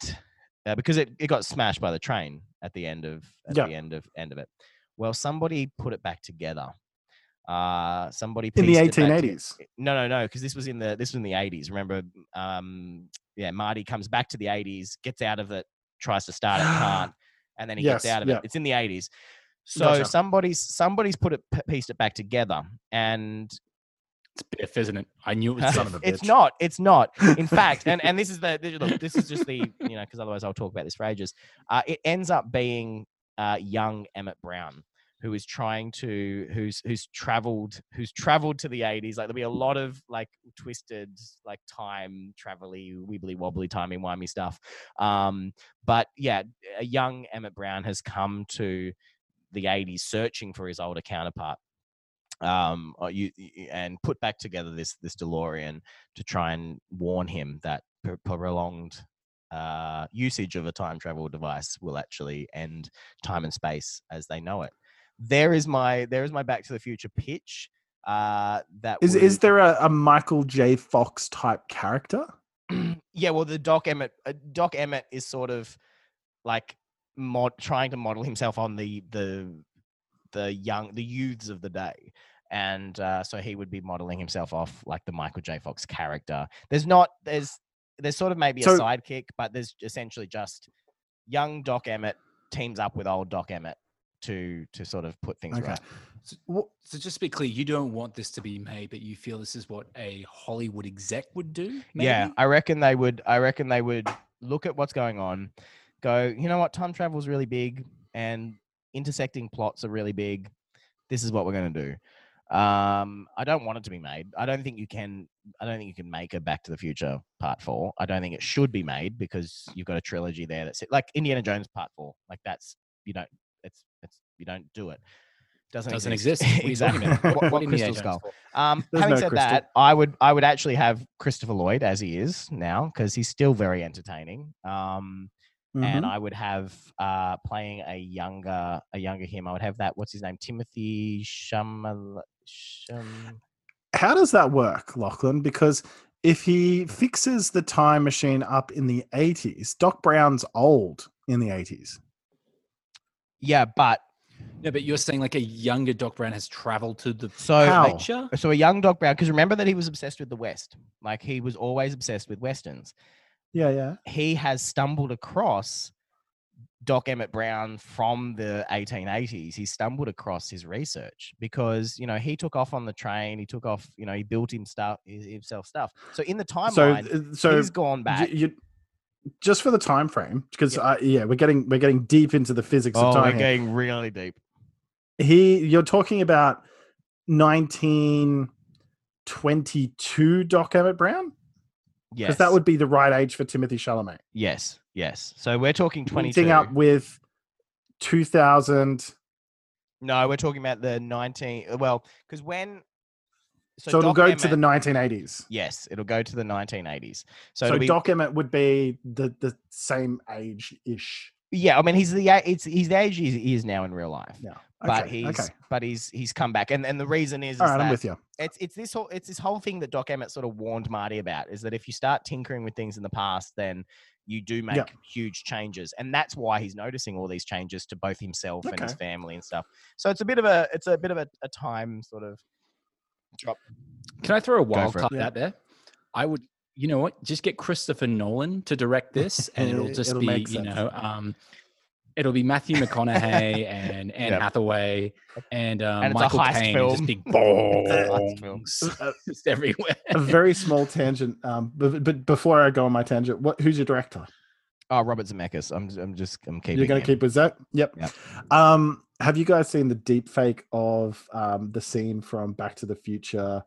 [SPEAKER 9] uh, because it, it got smashed by the train at the end of at
[SPEAKER 8] Yeah.
[SPEAKER 9] the end of end of it. Well, somebody put it back together. Uh, somebody
[SPEAKER 8] In the
[SPEAKER 9] pieced it back toge-
[SPEAKER 8] 1880s.
[SPEAKER 9] no, no, no, because this was in the this was in the eighties. Remember, um, yeah, Marty comes back to the eighties, gets out of it, tries to start it, can't, and then he
[SPEAKER 8] Yes,
[SPEAKER 9] gets out of
[SPEAKER 8] yeah.
[SPEAKER 9] it. It's in the eighties. So
[SPEAKER 8] Gotcha.
[SPEAKER 9] somebody's somebody's put it pieced it back together, and
[SPEAKER 10] It's Biff, isn't it? I knew it was
[SPEAKER 8] Son of a bitch.
[SPEAKER 9] it's not. It's not. In fact, and and this is the this- look. This is just the you know because otherwise I'll talk about this for ages. Uh, it ends up being uh, young Emmett Brown who is trying to who's who's traveled who's traveled to the 80s like there'll be a lot of like twisted like time travel-y wibbly wobbly timey wimey stuff um but yeah a young emmett brown has come to the 80s searching for his older counterpart um uh, you, and put back together this this delorean to try and warn him that prolonged uh, usage of a time travel device will actually end time and space as they know it there is my there is my back to the future pitch uh that
[SPEAKER 8] Is is there a, a Michael J. Fox type character?
[SPEAKER 9] yeah well the doc emmett uh, doc emmett is sort of like mod trying to model himself on the the the young the youths of the day and uh, so he would be modeling himself off like the michael j fox character there's not there's there's sort of maybe a sidekick but there's essentially just young doc emmett teams up with old doc emmett to to sort of put things
[SPEAKER 8] Okay.
[SPEAKER 9] right
[SPEAKER 8] Wh-
[SPEAKER 10] So just to be clear, you don't want this to be made, but you feel this is what a Hollywood exec would do.
[SPEAKER 9] Yeah. I reckon they would. I reckon they would look at what's going on, go, you know what, time travel is really big, and intersecting plots are really big. This is what we're going to do. Um, I don't want it to be made. I don't think you can. I don't think you can make a Back to the Future Part Four. I don't think it should be made because you've got a trilogy there that's like Indiana Jones Part Four. Like that's you don't. It's it's you don't do it. Doesn't
[SPEAKER 10] Doesn't
[SPEAKER 9] exist.
[SPEAKER 10] exist. What are you talking
[SPEAKER 9] exactly. What,
[SPEAKER 10] What
[SPEAKER 9] Crystal Skull? Um, having
[SPEAKER 8] no
[SPEAKER 9] said
[SPEAKER 8] crystal.
[SPEAKER 9] that, I would I would actually have Christopher Lloyd as he is now because he's still very entertaining. Um, and
[SPEAKER 8] Mhm.
[SPEAKER 9] I would have uh playing a younger a younger him. I would have that. What's his name? Timothy Shamal. Shum...
[SPEAKER 8] How does that work, Lachlan? Because if he fixes the time machine up in the 80s, Doc Brown's old in the 80s.
[SPEAKER 9] Yeah, but
[SPEAKER 10] No, but you're saying like a younger Doc Brown has traveled to the
[SPEAKER 9] so
[SPEAKER 8] How?
[SPEAKER 10] future.
[SPEAKER 9] so a young Doc Brown because remember that he was obsessed with the West. Like he was always obsessed with westerns.
[SPEAKER 8] Yeah, yeah.
[SPEAKER 9] he has stumbled across Doc Emmett Brown from the 1880s. He stumbled across his research because you know he took off on the train. He took off. You know he built him stuff himself stuff. So in the
[SPEAKER 8] So,
[SPEAKER 9] timeline,
[SPEAKER 8] uh, so
[SPEAKER 9] he's gone back.
[SPEAKER 8] you, just for the time frame, because yeah. yeah, we're getting we're getting deep into the physics
[SPEAKER 9] oh,
[SPEAKER 8] of time. we're here.
[SPEAKER 9] getting really deep.
[SPEAKER 8] he you're talking about 1922 Doc Emmett Brown
[SPEAKER 9] Yes,
[SPEAKER 8] because that would be the right age for Timothy Chalamet.
[SPEAKER 9] yes, yes. So we're talking 22.
[SPEAKER 8] Meeting up with 2000.
[SPEAKER 9] no, we're talking about the 19. Well, because when
[SPEAKER 8] So, it'll
[SPEAKER 9] Doc
[SPEAKER 8] go to the 1980s.
[SPEAKER 9] Yes, it'll go to the 1980s. So,
[SPEAKER 8] So,
[SPEAKER 9] it'll be,
[SPEAKER 8] Doc Emmett would be the the same age ish.
[SPEAKER 9] Yeah, I mean he's the a- it's he's the age he is- now in real life.
[SPEAKER 8] Yeah.
[SPEAKER 9] but he's
[SPEAKER 8] okay.
[SPEAKER 9] but he's he's come back and and the reason is, is
[SPEAKER 8] All right,
[SPEAKER 9] that
[SPEAKER 8] I'm with you.
[SPEAKER 9] it's it's this whole it's this whole thing that Doc Emmett sort of warned Marty about is that if you start tinkering with things in the past then you do make
[SPEAKER 8] Yeah.
[SPEAKER 9] huge changes and that's why he's noticing all these changes to both himself and his family and stuff so it's a bit of a it's a bit of a, a time sort of drop
[SPEAKER 10] Can I throw a wild card
[SPEAKER 8] Yeah.
[SPEAKER 10] out there? I would, you know what? Just get Christopher Nolan to direct this, and it'll just
[SPEAKER 8] It'll
[SPEAKER 10] be,
[SPEAKER 8] make
[SPEAKER 10] you know, um, it'll be Matthew McConaughey and Anne
[SPEAKER 9] Yep.
[SPEAKER 10] Hathaway and, um,
[SPEAKER 9] And it's a
[SPEAKER 10] Michael
[SPEAKER 9] heist
[SPEAKER 10] Caine.
[SPEAKER 9] film.
[SPEAKER 10] Just big
[SPEAKER 9] It's a heist film.
[SPEAKER 10] bongs just everywhere.
[SPEAKER 8] A very small tangent. Um, but, but before I go on my tangent, what who's your director?
[SPEAKER 9] oh Robert Zemeckis I'm I'm just I'm keeping
[SPEAKER 8] You're going
[SPEAKER 9] him.
[SPEAKER 8] to keep with that? Yep.
[SPEAKER 9] Yep.
[SPEAKER 8] Um, have you guys seen the deep fake of um, the scene from Back to the Future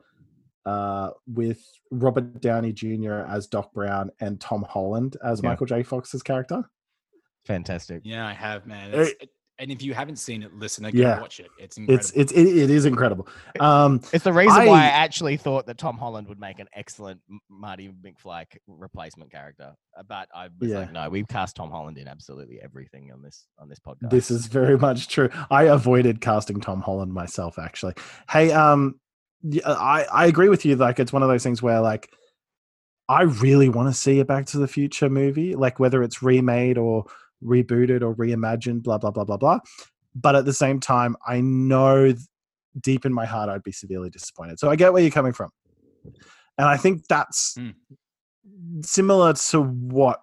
[SPEAKER 8] uh, with Robert Downey Jr. as Doc Brown and Tom Holland as
[SPEAKER 9] Yeah.
[SPEAKER 8] Michael J. Fox's character?
[SPEAKER 9] fantastic
[SPEAKER 10] Yeah, I have, man. It- and if you haven't seen it, listen, again,
[SPEAKER 8] Yeah.
[SPEAKER 10] watch it. It's incredible.
[SPEAKER 8] It's it's it, it is incredible. Um,
[SPEAKER 9] It's the reason why I
[SPEAKER 8] I-
[SPEAKER 9] actually thought that Tom Holland would make an excellent Marty McFly replacement character, Uh, but I was
[SPEAKER 8] Yeah.
[SPEAKER 9] like, no, we've cast Tom Holland in absolutely everything on this on this podcast.
[SPEAKER 8] This is very much true. I avoided casting Tom Holland myself, actually. Hey, um, y- I I agree with you. Like, it's one of those things where like I really want to see a Back to the Future movie, like whether it's remade or rebooted or reimagined, blah blah blah blah blah. But at the same time, I know th- deep in my heart I'd be severely disappointed. So I get where you're coming from, and I think that's
[SPEAKER 10] Mm.
[SPEAKER 8] similar to what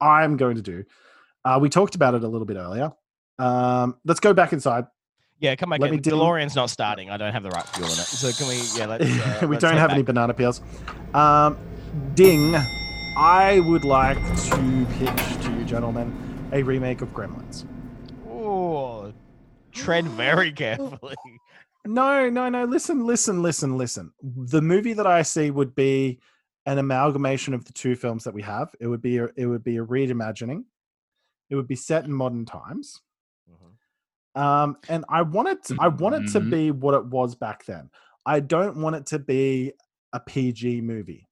[SPEAKER 8] I'm going to do. Uh, we talked about it a little bit earlier. Um, let's go back inside.
[SPEAKER 9] Yeah, come back.
[SPEAKER 8] Let me
[SPEAKER 9] DeLorean's not starting. I don't have the right fuel in it. So can we? Yeah, let's. Uh,
[SPEAKER 8] we
[SPEAKER 9] let's
[SPEAKER 8] don't have any banana peels. Um, ding. I would like to pitch to you, gentlemen, a remake of Gremlins.
[SPEAKER 9] Oh, tread very carefully.
[SPEAKER 8] No, no, no. Listen, listen, listen, listen. The movie that I see would be an amalgamation of the two films that we have. It would be a, it would be a reimagining. It would be set in modern times. Um, and I want it. To, I want it to
[SPEAKER 10] Mhm.
[SPEAKER 8] be what it was back then. I don't want it to be a PG movie.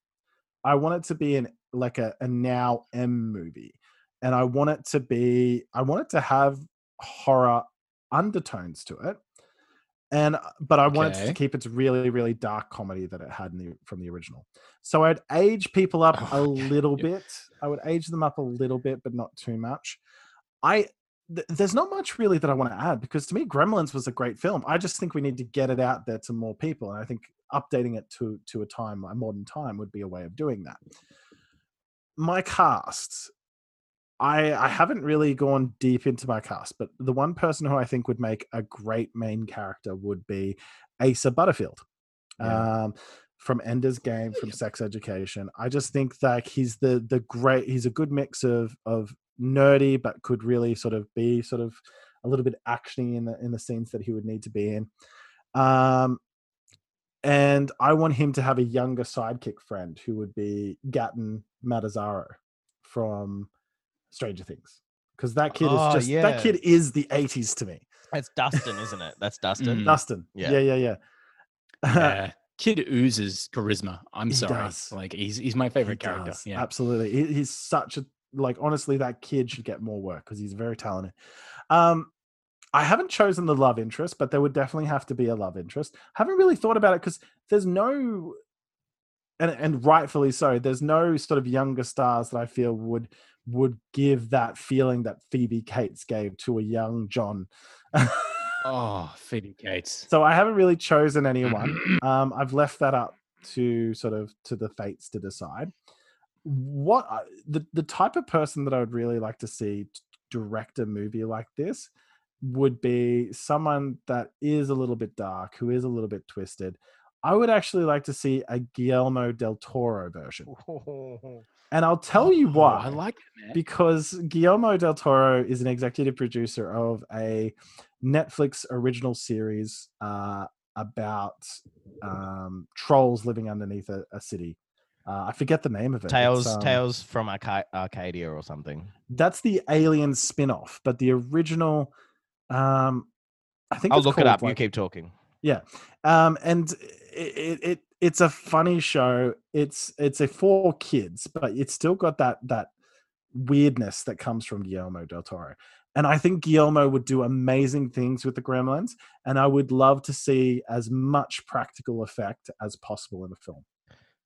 [SPEAKER 8] I want it to be an like a, a now M movie, and I want it to be. I want it to have horror undertones to it, and uh, but I want it to keep its really really dark comedy that it had in the from the original. So I'd age people up a
[SPEAKER 10] Oh, okay.
[SPEAKER 8] little
[SPEAKER 10] Yep.
[SPEAKER 8] bit. I would age them up a little bit, but not too much. I th- there's not much really that I want to add because to me, Gremlins was a great film. I just think we need to get it out there to more people, and I think updating it to to a time, a modern time, would be a way of doing that. My cast, I I haven't really gone deep into my cast, but the one person who I think would make a great main character would be Asa Butterfield.
[SPEAKER 9] Yeah.
[SPEAKER 8] Um, from Ender's Game, from Sex Education. I just think that he's the the great. He's a good mix of of nerdy, but could really sort of be sort of a little bit actiony in the in the scenes that he would need to be in. Um, and I want him to have a younger sidekick friend who would be Gaten Matarazzo from Stranger Things, because that kid
[SPEAKER 9] Oh,
[SPEAKER 8] is just
[SPEAKER 9] yeah.
[SPEAKER 8] that kid is the '80s to me.
[SPEAKER 9] That's Dustin, isn't it? That's Dustin.
[SPEAKER 10] Mm.
[SPEAKER 8] Dustin,
[SPEAKER 9] Yeah.
[SPEAKER 8] yeah, yeah, yeah.
[SPEAKER 10] Yeah. Kid oozes charisma. I'm
[SPEAKER 8] He
[SPEAKER 10] sorry.
[SPEAKER 8] does.
[SPEAKER 10] Like he's he's my favorite
[SPEAKER 8] He
[SPEAKER 10] character.
[SPEAKER 8] does,
[SPEAKER 10] Yeah.
[SPEAKER 8] absolutely. He, he's such a like. Honestly, that kid should get more work because he's very talented. Um, I haven't chosen the love interest, but there would definitely have to be a love interest. haven't really thought about it because there's no, and and rightfully so. There's no sort of younger stars that I feel would would give that feeling that Phoebe Cates gave to a young John.
[SPEAKER 10] Oh, Phoebe Cates.
[SPEAKER 8] So I haven't really chosen anyone. um, I've left that up to sort of to the fates to decide. What I, the the type of person that I would really like to see direct a movie like this would be someone that is a little bit dark, who is a little bit twisted. I would actually like to see a Guillermo del Toro version, and I'll tell you
[SPEAKER 10] Oh,
[SPEAKER 8] why
[SPEAKER 10] I like it, man.
[SPEAKER 8] because Guillermo del Toro is an executive producer of a Netflix original series uh, about um, trolls living underneath a, a city. Uh, I forget the name of it.
[SPEAKER 9] Tales,
[SPEAKER 8] um,
[SPEAKER 9] Tales from Arca- Arcadia or something.
[SPEAKER 8] That's the Alien spin-off, but the original, um, I think
[SPEAKER 9] I'll look it up. You keep talking.
[SPEAKER 8] yeah, um, and it, it it's a funny show. It's it's a for kids, but it's still got that that weirdness that comes from Guillermo del Toro. And I think Guillermo would do amazing things with the Gremlins, and I would love to see as much practical effect as possible in the film.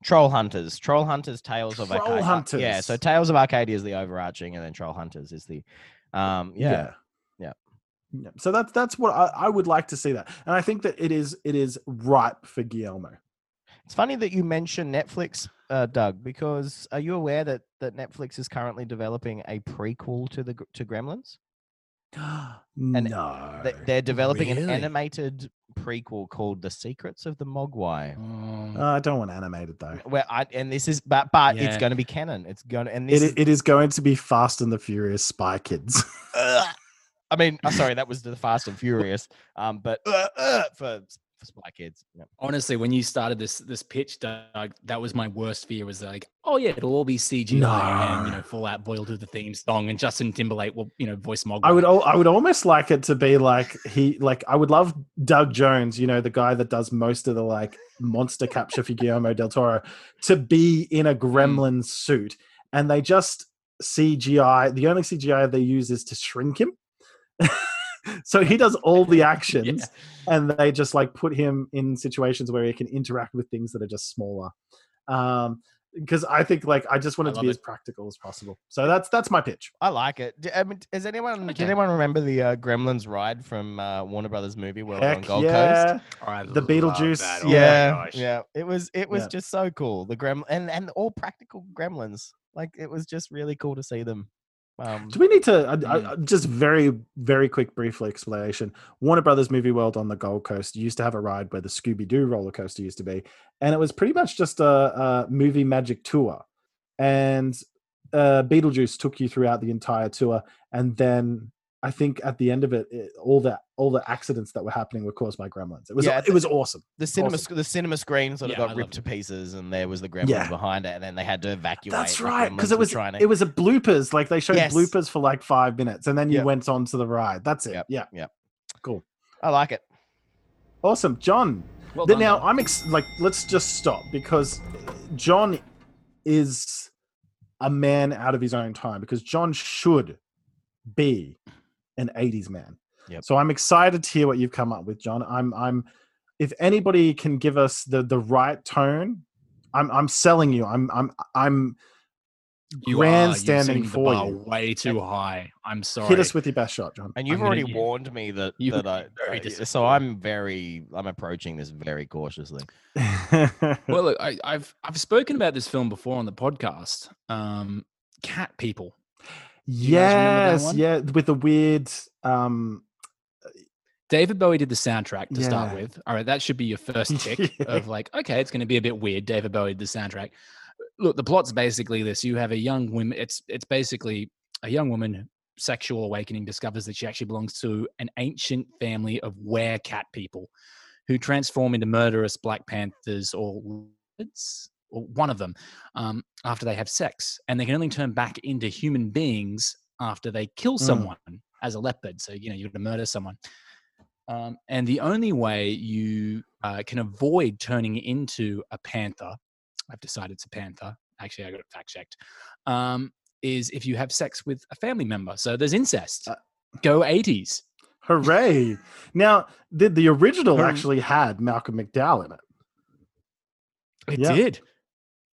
[SPEAKER 9] Troll Hunters. Troll Hunters Tales of
[SPEAKER 8] Troll
[SPEAKER 9] Arcadia. Yeah, so Tales of Arcadia is the overarching, and then Troll Hunters is the um yeah.
[SPEAKER 8] yeah. Yeah. So that's that's what I, I would like to see that, and I think that it is it is ripe for Guillermo.
[SPEAKER 9] It's funny that you mentioned Netflix, uh, Doug, because are you aware that that Netflix is currently developing a prequel to the to Gremlins?
[SPEAKER 8] No,
[SPEAKER 9] They, they're developing an animated prequel called The Secrets of the Mogwai.
[SPEAKER 10] Oh,
[SPEAKER 8] Uh, I don't want animated though.
[SPEAKER 9] Where I and this is but but it's going to be canon. It's going to and this
[SPEAKER 8] It,
[SPEAKER 9] is,
[SPEAKER 8] it is going to be Fast and the Furious Spy Kids.
[SPEAKER 9] I mean, oh, sorry, that was the Fast and Furious. Um, but uh, uh, for for Spy Kids. Yeah.
[SPEAKER 10] honestly, when you started this this pitch, Doug, that was my worst fear. Was like, oh yeah, it'll all be CGI and you
[SPEAKER 8] No.
[SPEAKER 10] know, Fall Out Boy will do the theme song, and Justin Timberlake will you know voice Mogwai.
[SPEAKER 8] I would I would almost like it to be like he like I would love Doug Jones, you know, the guy that does most of the like monster capture for Guillermo del Toro, to be in a mm. gremlin suit, and they just CGI. The only CGI they use is to shrink him. so he does all the actions, and they just like put him in situations where he can interact with things that are just smaller. Um, because I think like I just want
[SPEAKER 10] I
[SPEAKER 8] it to be
[SPEAKER 10] it.
[SPEAKER 8] as practical as possible. So that's that's my pitch.
[SPEAKER 9] I like it. D- I mean, does anyone
[SPEAKER 10] Okay.
[SPEAKER 9] did anyone remember the uh, Gremlins ride from uh, Warner Brothers movie World on Gold
[SPEAKER 8] yeah.
[SPEAKER 9] Coast?
[SPEAKER 10] I
[SPEAKER 8] The Beetlejuice,
[SPEAKER 10] that.
[SPEAKER 8] Oh
[SPEAKER 9] yeah,
[SPEAKER 10] gosh.
[SPEAKER 9] yeah. It was it was
[SPEAKER 8] Yeah.
[SPEAKER 9] just so cool. The gremlin and and all practical gremlins. Like it was just really cool to see them. Um,
[SPEAKER 8] Do we need to I,
[SPEAKER 9] Mm.
[SPEAKER 8] I, just very very quick briefly explanation? Warner Brothers Movie World on the Gold Coast used to have a ride where the Scooby Doo roller coaster used to be, and it was pretty much just a, a movie magic tour. And uh, Beetlejuice took you throughout the entire tour, and then I think at the end of it, it all the all the accidents that were happening were caused by gremlins. It was
[SPEAKER 9] Yeah,
[SPEAKER 8] it was awesome.
[SPEAKER 9] the cinema
[SPEAKER 8] awesome.
[SPEAKER 9] the cinema screen sort of
[SPEAKER 10] Yeah,
[SPEAKER 9] got
[SPEAKER 10] loved
[SPEAKER 9] ripped to pieces, and there was the gremlins
[SPEAKER 8] Yeah.
[SPEAKER 9] behind it, and then they had to evacuate.
[SPEAKER 8] That's right, because it was
[SPEAKER 9] trying to.
[SPEAKER 8] it was a bloopers. Like they showed
[SPEAKER 9] Yes.
[SPEAKER 8] bloopers for like five minutes, and then you
[SPEAKER 9] Yep.
[SPEAKER 8] went on to the ride. That's it.
[SPEAKER 9] Yep,
[SPEAKER 8] Yeah,
[SPEAKER 9] yep.
[SPEAKER 8] cool,
[SPEAKER 9] I like it.
[SPEAKER 8] awesome, John.
[SPEAKER 10] Well done,
[SPEAKER 8] now
[SPEAKER 10] John.
[SPEAKER 8] I'm ex- like, let's just stop because John is a man out of his own time because John should be an 80s man.
[SPEAKER 9] Yep.
[SPEAKER 8] So I'm excited to hear what you've come up with, John. I'm I'm if anybody can give us the the right tone, I'm I'm selling you. I'm I'm I'm
[SPEAKER 10] You are- you're setting
[SPEAKER 8] grandstanding
[SPEAKER 10] the
[SPEAKER 8] for
[SPEAKER 10] bar
[SPEAKER 8] you.
[SPEAKER 10] way too high. I'm sorry.
[SPEAKER 8] Hit us with your best shot, John.
[SPEAKER 9] And you've
[SPEAKER 10] I'm gonna-
[SPEAKER 9] already
[SPEAKER 10] yeah.
[SPEAKER 9] warned me that
[SPEAKER 10] You
[SPEAKER 9] that I,
[SPEAKER 10] be very
[SPEAKER 9] I- so. I'm very I'm approaching this very cautiously.
[SPEAKER 10] well, look, I, I've I've spoken about this film before on the podcast. Um, Cat People. you guys remember that
[SPEAKER 8] yes, yeah, with the weird um
[SPEAKER 10] David Bowie did the soundtrack to start with. All right, that should be your first tick
[SPEAKER 8] Yeah.
[SPEAKER 10] of like, okay, it's going to be a bit weird. David Bowie did the soundtrack. Look, the plot's basically this: you have a young woman. It's it's basically a young woman sexual awakening discovers that she actually belongs to an ancient family of were cat people who transform into murderous Black Panthers or lizards, or one of them um, after they have sex, and they can only turn back into human beings after they kill
[SPEAKER 8] Mm.
[SPEAKER 10] someone as a leopard. So you know you're going to murder someone. Um, and the only way you uh, can avoid turning into a panther, I've decided it's a panther. Actually, I got it fact checked. Um, is if you have sex with a family member. So there's incest.
[SPEAKER 8] Uh,
[SPEAKER 10] Go 80s.
[SPEAKER 8] Hooray! Now, the the original actually had Malcolm McDowell in it.
[SPEAKER 10] It
[SPEAKER 8] Yeah.
[SPEAKER 10] did.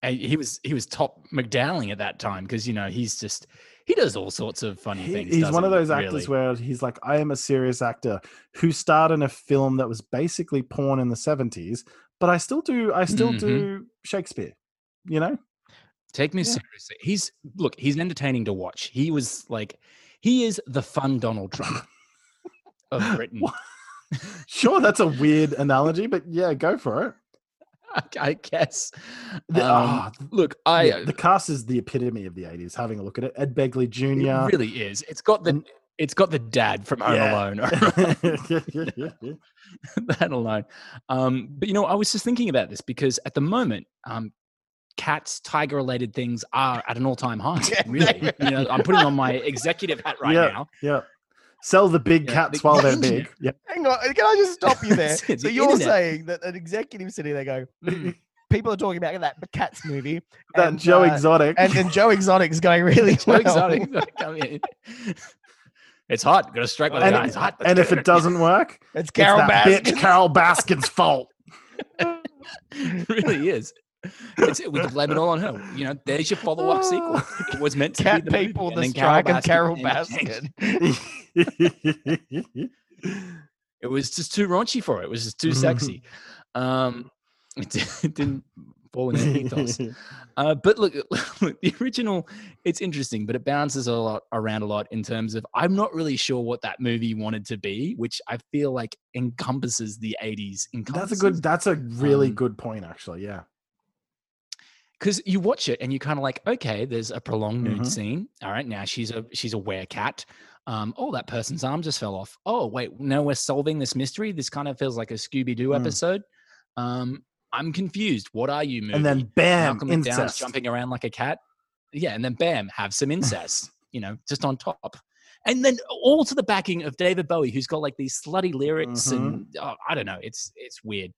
[SPEAKER 10] And he was he was top McDowelling at that time because you know he's just he does all sorts of funny
[SPEAKER 8] He-
[SPEAKER 10] things.
[SPEAKER 8] he's one of those actors
[SPEAKER 10] really?
[SPEAKER 8] where he's like, I am a serious actor who starred in a film that was basically porn in the seventies, but I still do I still
[SPEAKER 10] Mhm.
[SPEAKER 8] do Shakespeare. You know?
[SPEAKER 10] Take me
[SPEAKER 8] Yeah.
[SPEAKER 10] seriously. He's look, he's entertaining to watch. He was like he is the fun Donald Trump of Britain.
[SPEAKER 8] Sure, that's a weird analogy, but yeah, go for it.
[SPEAKER 10] I, guess.
[SPEAKER 8] The,
[SPEAKER 10] Um,
[SPEAKER 8] ah,
[SPEAKER 10] look, I
[SPEAKER 8] yeah, the cast is the epitome of the eighties. Having a look at it, Ed Begley
[SPEAKER 10] it
[SPEAKER 8] Jr.
[SPEAKER 10] really is. It's got the it's got the dad from Home
[SPEAKER 8] Yeah.
[SPEAKER 10] Alone. that alone. Um, but you know, I was just thinking about this because at the moment, um, cats, tiger related things are at an all time high. Really, you know, I'm putting on my executive hat right
[SPEAKER 8] yeah,
[SPEAKER 10] now.
[SPEAKER 8] yeah. Sell the big
[SPEAKER 10] Yeah,
[SPEAKER 8] cats
[SPEAKER 10] the-
[SPEAKER 8] while they're big. Yeah.
[SPEAKER 9] Hang on, can I just stop you there? So
[SPEAKER 10] the
[SPEAKER 9] you're
[SPEAKER 10] internet.
[SPEAKER 9] saying that an executive sitting there go, "Hmm, people are talking about that the Cats movie,
[SPEAKER 8] That
[SPEAKER 9] and,
[SPEAKER 8] Joe
[SPEAKER 9] uh,
[SPEAKER 8] Exotic.
[SPEAKER 9] and then Joe Exotic's going really
[SPEAKER 10] Joe
[SPEAKER 9] well.
[SPEAKER 10] Exotic, like, I mean, it's hot. Got to strike with
[SPEAKER 8] and,
[SPEAKER 10] the eye. It's hot. Let's
[SPEAKER 8] and if it doesn't work,
[SPEAKER 9] It's
[SPEAKER 8] it's
[SPEAKER 9] Carol
[SPEAKER 8] that
[SPEAKER 9] Baskin.
[SPEAKER 8] bitch Carole Baskin's fault.
[SPEAKER 10] it really is. It's, we can blame it all on her. You know, there's your follow-up sequel. It was meant to
[SPEAKER 9] Cat
[SPEAKER 10] be the
[SPEAKER 9] people,
[SPEAKER 10] and
[SPEAKER 9] the strike, and Carole
[SPEAKER 10] Baskin came and changed.
[SPEAKER 8] That's
[SPEAKER 10] It was just too raunchy for it. It was just too sexy. Um, it, it didn't fall in their ethos. Uh, but look, look, the original, it's interesting, but it bounces a lot around a lot in terms of I'm not really sure what that movie wanted to be, which I feel like encompasses the 80s.
[SPEAKER 8] That's a good. That's a really
[SPEAKER 10] Um,
[SPEAKER 8] good point, actually. Yeah.
[SPEAKER 10] Because you watch it and you kind of like, okay, there's a prolonged nude
[SPEAKER 8] Mhm.
[SPEAKER 10] scene. All right, now she's a she's a werecat. Um, oh, that person's arm just fell off. Oh, wait, now we're solving this mystery. This kind of feels like a Scooby Doo
[SPEAKER 8] Mm.
[SPEAKER 10] episode. Um, I'm confused. What are you, movie?
[SPEAKER 8] And then bam,
[SPEAKER 10] Malcolm McDowell's
[SPEAKER 8] incest.
[SPEAKER 10] jumping around like a cat. Yeah, and then bam, have some incest. you know, just on top. And then all to the backing of David Bowie, who's got like these slutty lyrics,
[SPEAKER 8] Mhm.
[SPEAKER 10] and oh, I don't know. It's it's weird.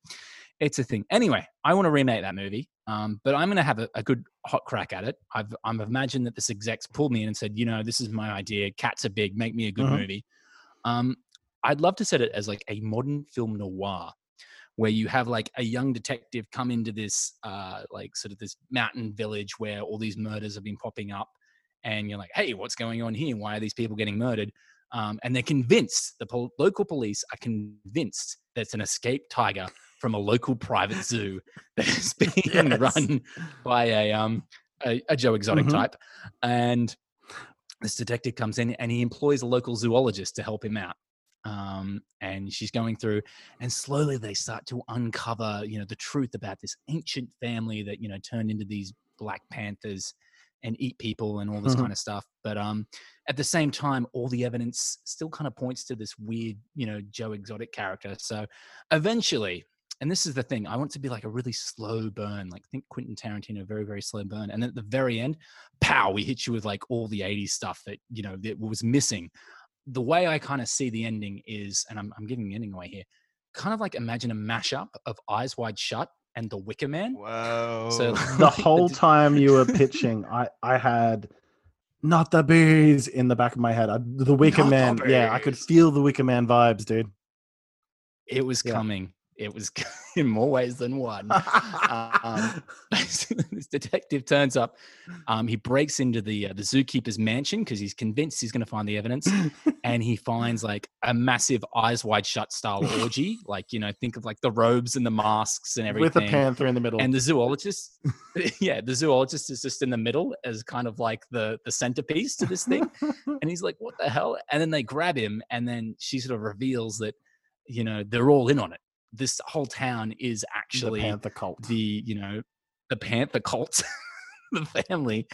[SPEAKER 10] It's a thing. Anyway, I want to remake that movie, um, but I'm going to have a, a good hot crack at it. I've I've imagined that this execs pulled me in and said, you know, this is my idea. Cats are big. Make me a good
[SPEAKER 8] Mhm.
[SPEAKER 10] movie. Um, I'd love to set it as like a modern film noir where you have like a young detective come into this uh like sort of this mountain village where all these murders have been popping up and you're like hey what's going on here why are these people getting murdered um, and they're convinced the pol- local police are convinced that it's an escaped tiger from a local private zoo that is being
[SPEAKER 8] Yes.
[SPEAKER 10] run by a um a, a joe exotic
[SPEAKER 8] Mhm.
[SPEAKER 10] type and this detective comes in and he employs a local zoologist to help him out. Um, and she's going through, and slowly they start to uncover, you know, the truth about this ancient family that you know turned into these black panthers and eat people and all this
[SPEAKER 8] Mhm.
[SPEAKER 10] kind of stuff. But um, at the same time, all the evidence still kind of points to this weird, you know, Joe Exotic character. So eventually, and this is the thing, I want it to be like a really slow burn, like think Quentin Tarantino, very, very slow burn. And then at the very end, pow, we hit you with like all the 80s stuff that, you know, that was missing. The way I kind of see the ending is, and I'm, I'm giving the ending away here, kind of like imagine a mashup of Eyes Wide Shut and The Wicker Man.
[SPEAKER 9] Whoa.
[SPEAKER 10] So
[SPEAKER 8] the
[SPEAKER 10] like,
[SPEAKER 8] whole
[SPEAKER 10] d-
[SPEAKER 8] time you were pitching, I I had not the bees in the back of my head. I, the Wicker
[SPEAKER 10] Not the
[SPEAKER 8] Man. Yeah, I could feel the Wicker Man vibes, dude.
[SPEAKER 10] it was
[SPEAKER 8] Yeah.
[SPEAKER 10] coming. It was in more ways than one. um, this detective turns up. Um, he breaks into the uh, the zookeeper's mansion because he's convinced he's going to find the evidence, and he finds like a massive eyes wide shut style orgy. Like you know, think of like the robes and the masks and everything.
[SPEAKER 8] With a panther in the middle.
[SPEAKER 10] And the zoologist, yeah, the zoologist is just in the middle as kind of like the the centerpiece to this thing. and he's like, "What the hell?" And then they grab him, and then she sort of reveals that, you know, they're all in on it. This whole town is actually the
[SPEAKER 8] panther cult.
[SPEAKER 10] the you know the panther cult the family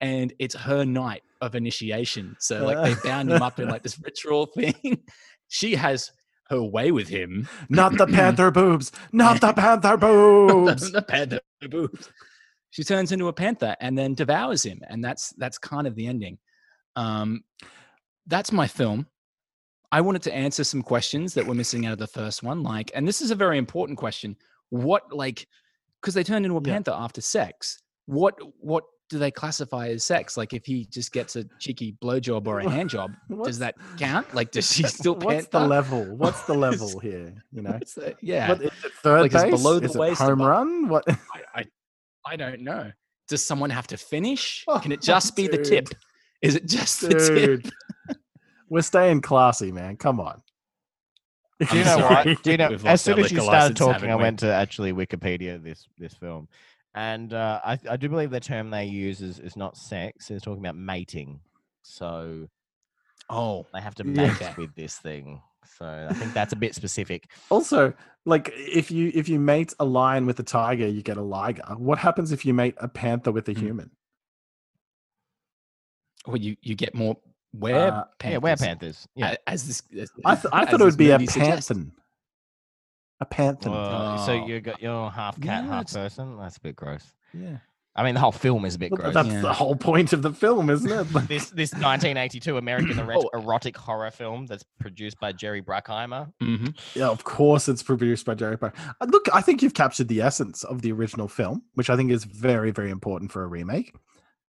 [SPEAKER 10] and it's her night of initiation so like they bound him up in like this ritual thing she has her way with him
[SPEAKER 8] not the panther boobs. Not the panther boobs.
[SPEAKER 10] the panther boobs she turns into a panther and then devours him and that's that's kind of the ending um that's my film i wanted to answer some questions that were missing out of the first one like and this is a very important question what like because they turned into a
[SPEAKER 8] Yeah.
[SPEAKER 10] panther after sex what what do they classify as sex like if he just gets a cheeky blowjob or a hand job does that count like does she still
[SPEAKER 8] What's the level? What's the level here? You know,
[SPEAKER 10] the- yeah
[SPEAKER 8] what, is it third
[SPEAKER 10] Like, is
[SPEAKER 8] base?
[SPEAKER 10] below the
[SPEAKER 8] is it
[SPEAKER 10] waist
[SPEAKER 8] home
[SPEAKER 10] above-
[SPEAKER 8] run? What?
[SPEAKER 10] I, I I don't know. Does someone have to finish? Oh, Can it
[SPEAKER 8] Oh,
[SPEAKER 10] just be the tip? Is it just the tip?
[SPEAKER 8] Dude, we're staying classy, man. Come on.
[SPEAKER 9] Do you know what? Do you know?
[SPEAKER 10] We've
[SPEAKER 9] As
[SPEAKER 10] lost our
[SPEAKER 9] soon as you
[SPEAKER 10] liquor
[SPEAKER 9] started
[SPEAKER 10] license,
[SPEAKER 9] talking,
[SPEAKER 10] haven't
[SPEAKER 9] I
[SPEAKER 10] we?
[SPEAKER 9] went to actually Wikipedia this this film, and uh, I I do believe the term they use is, is not sex. It's talking about mating. So
[SPEAKER 10] Oh,
[SPEAKER 9] they have to
[SPEAKER 8] Yeah.
[SPEAKER 9] mate with this thing. So I think that's a bit specific.
[SPEAKER 8] Also, like if you if you mate a lion with a tiger, you get a liger. What happens if you mate a panther with a
[SPEAKER 10] Mm.
[SPEAKER 8] human?
[SPEAKER 10] well, you you get more where
[SPEAKER 8] Uh,
[SPEAKER 10] panthers.
[SPEAKER 9] Yeah, were panthers. Yeah.
[SPEAKER 10] As this, as,
[SPEAKER 8] I, th- I
[SPEAKER 10] as
[SPEAKER 8] thought it would be a
[SPEAKER 10] movie
[SPEAKER 8] panther. A panther.
[SPEAKER 9] Uh, so you got you're half cat,
[SPEAKER 10] Yeah,
[SPEAKER 9] half
[SPEAKER 10] it's-
[SPEAKER 9] person. That's a bit gross.
[SPEAKER 10] Yeah.
[SPEAKER 9] I mean, the whole film is a bit
[SPEAKER 8] Well,
[SPEAKER 9] gross.
[SPEAKER 8] that's
[SPEAKER 10] Yeah.
[SPEAKER 8] the whole point of the film, isn't it?
[SPEAKER 9] This this 1982 American
[SPEAKER 10] Oh.
[SPEAKER 9] erotic horror film that's produced by Jerry Bruckheimer.
[SPEAKER 10] hmm
[SPEAKER 8] yeah, of course, it's produced by Jerry Bruckheimer. Uh, Look, I think you've captured the essence of the original film, which I think is very, very important for a remake.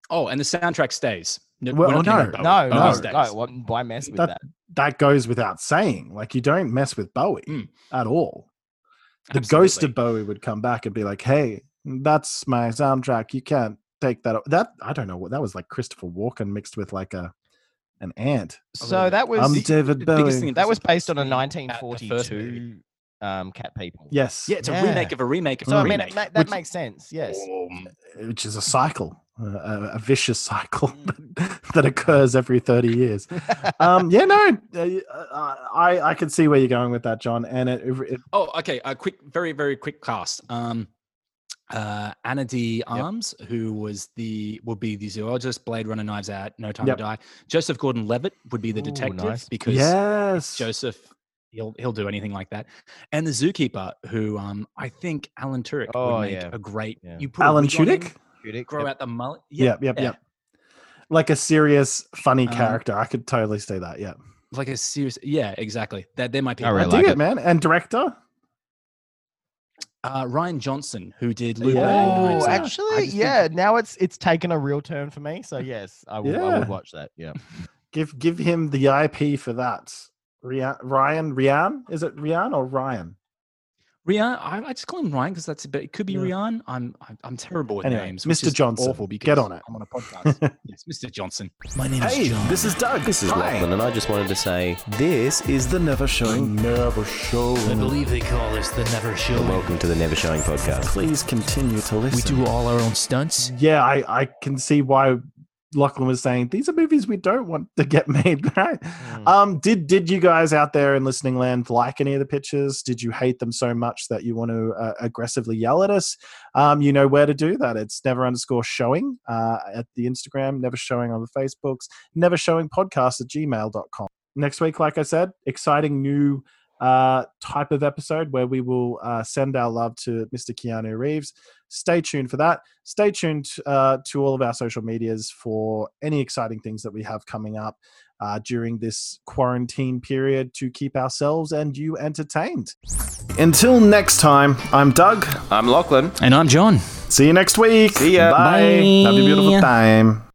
[SPEAKER 10] Oh, and the soundtrack stays. No,
[SPEAKER 8] Well,
[SPEAKER 10] we're
[SPEAKER 8] no,
[SPEAKER 10] getting rid of
[SPEAKER 9] No, no,
[SPEAKER 10] Bowie
[SPEAKER 9] no.
[SPEAKER 10] stays.
[SPEAKER 9] Why mess with
[SPEAKER 8] That-
[SPEAKER 9] that?
[SPEAKER 8] That goes without saying. Like you don't mess with Bowie
[SPEAKER 10] Mm.
[SPEAKER 8] at all. The ghost of Bowie would come back and be like, "Hey, that's my soundtrack. You can't take that." That I don't know what that was like. Christopher Walken mixed with like a an ant.
[SPEAKER 9] So that was
[SPEAKER 8] I'm
[SPEAKER 10] the-
[SPEAKER 8] David
[SPEAKER 10] the
[SPEAKER 8] Bowie.
[SPEAKER 10] biggest thing
[SPEAKER 9] that was based on a
[SPEAKER 10] about the first movie.
[SPEAKER 9] 1942 um, Cat People.
[SPEAKER 8] yes,
[SPEAKER 10] Yeah, it's a remake of a remake of
[SPEAKER 9] So
[SPEAKER 10] a
[SPEAKER 9] I mean,
[SPEAKER 10] remake.
[SPEAKER 9] it ma- that
[SPEAKER 8] Which-
[SPEAKER 9] makes sense. Yes.
[SPEAKER 10] Um,
[SPEAKER 8] which is a cycle, a, a vicious cycle
[SPEAKER 10] Mm.
[SPEAKER 8] that, that occurs every thirty years. um, yeah, no, uh, I I can see where you're going with that, John, and it, it
[SPEAKER 10] Oh, okay. A quick, very, very quick cast. Um, uh, Ana de Armas, who was the would be the zoologist, Blade Runner, Knives Out, No Time
[SPEAKER 8] Yep.
[SPEAKER 10] to Die. Joseph Gordon-Levitt would be the
[SPEAKER 9] Ooh,
[SPEAKER 10] detective
[SPEAKER 9] nice.
[SPEAKER 10] because
[SPEAKER 8] yes,
[SPEAKER 10] Joseph he'll he'll do anything like that. And the zookeeper, who um I think Alan Tudyk
[SPEAKER 9] Oh,
[SPEAKER 10] would make
[SPEAKER 9] yeah.
[SPEAKER 10] a great.
[SPEAKER 9] Yeah.
[SPEAKER 10] You put
[SPEAKER 8] Alan
[SPEAKER 10] wig
[SPEAKER 8] Tudyk.
[SPEAKER 9] Tudyk,
[SPEAKER 10] grow
[SPEAKER 9] yep.
[SPEAKER 10] out the mullet.
[SPEAKER 8] Yep, yep, yep. Like a serious, funny
[SPEAKER 10] Um,
[SPEAKER 8] character. I could totally see that. Yeah,
[SPEAKER 10] like a serious. Yeah, exactly. That there might be.
[SPEAKER 9] I
[SPEAKER 8] I
[SPEAKER 9] really
[SPEAKER 8] dig
[SPEAKER 9] like
[SPEAKER 8] it,
[SPEAKER 9] it.
[SPEAKER 8] man. And director.
[SPEAKER 10] Uh, Ryan Johnson, who did Looper.
[SPEAKER 9] Oh,
[SPEAKER 10] Knives Out. I
[SPEAKER 9] actually,
[SPEAKER 10] just think-
[SPEAKER 9] yeah. Now it's it's taken a real turn for me. So yes, I will. I would watch that. Yeah.
[SPEAKER 8] Give give him the IP for that. Rian, Ryan, Rian, is it Rian or Ryan?
[SPEAKER 10] Rian, I, I just call him Ryan because that's a bit. It could be
[SPEAKER 8] Yeah.
[SPEAKER 10] Rian. I'm I'm, I'm terrible with
[SPEAKER 8] Anyway,
[SPEAKER 10] names.
[SPEAKER 8] Mr. Johnson,
[SPEAKER 10] awful
[SPEAKER 8] get on it.
[SPEAKER 10] I'm on a podcast. yes, Mr. Johnson. My name
[SPEAKER 11] Hey,
[SPEAKER 10] is John.
[SPEAKER 11] this is Doug. This
[SPEAKER 12] is Lachlan, and I just wanted to say this
[SPEAKER 11] is the Never Showing.
[SPEAKER 8] Never show.
[SPEAKER 10] I believe they call us the Never Show.
[SPEAKER 12] and welcome to the Never Showing podcast.
[SPEAKER 11] Please continue to listen.
[SPEAKER 10] We do all our own stunts.
[SPEAKER 8] Yeah, I I can see why Lachlan was saying, these are movies we don't want to get made. Right?
[SPEAKER 9] Mm.
[SPEAKER 8] Um, did did you guys out there in listening land like any of the pictures? Did you hate them so much that you want to uh, aggressively yell at us? Um, you know where to do that. It's never underscore showing uh, at the Instagram, never showing on the Facebooks, never showing podcast at gmail.com. Next week, like I said, exciting new uh, type of episode where we will uh, send our love to Mr. Keanu Reeves. Stay tuned for that. Stay tuned uh, to all of our social medias for any exciting things that we have coming up uh, during this quarantine period to keep ourselves and you entertained. Until next time, I'm Doug.
[SPEAKER 11] I'm Lachlan.
[SPEAKER 10] And I'm John.
[SPEAKER 8] See you next week.
[SPEAKER 11] See ya.
[SPEAKER 8] Bye.
[SPEAKER 10] Bye.
[SPEAKER 8] Have a beautiful time.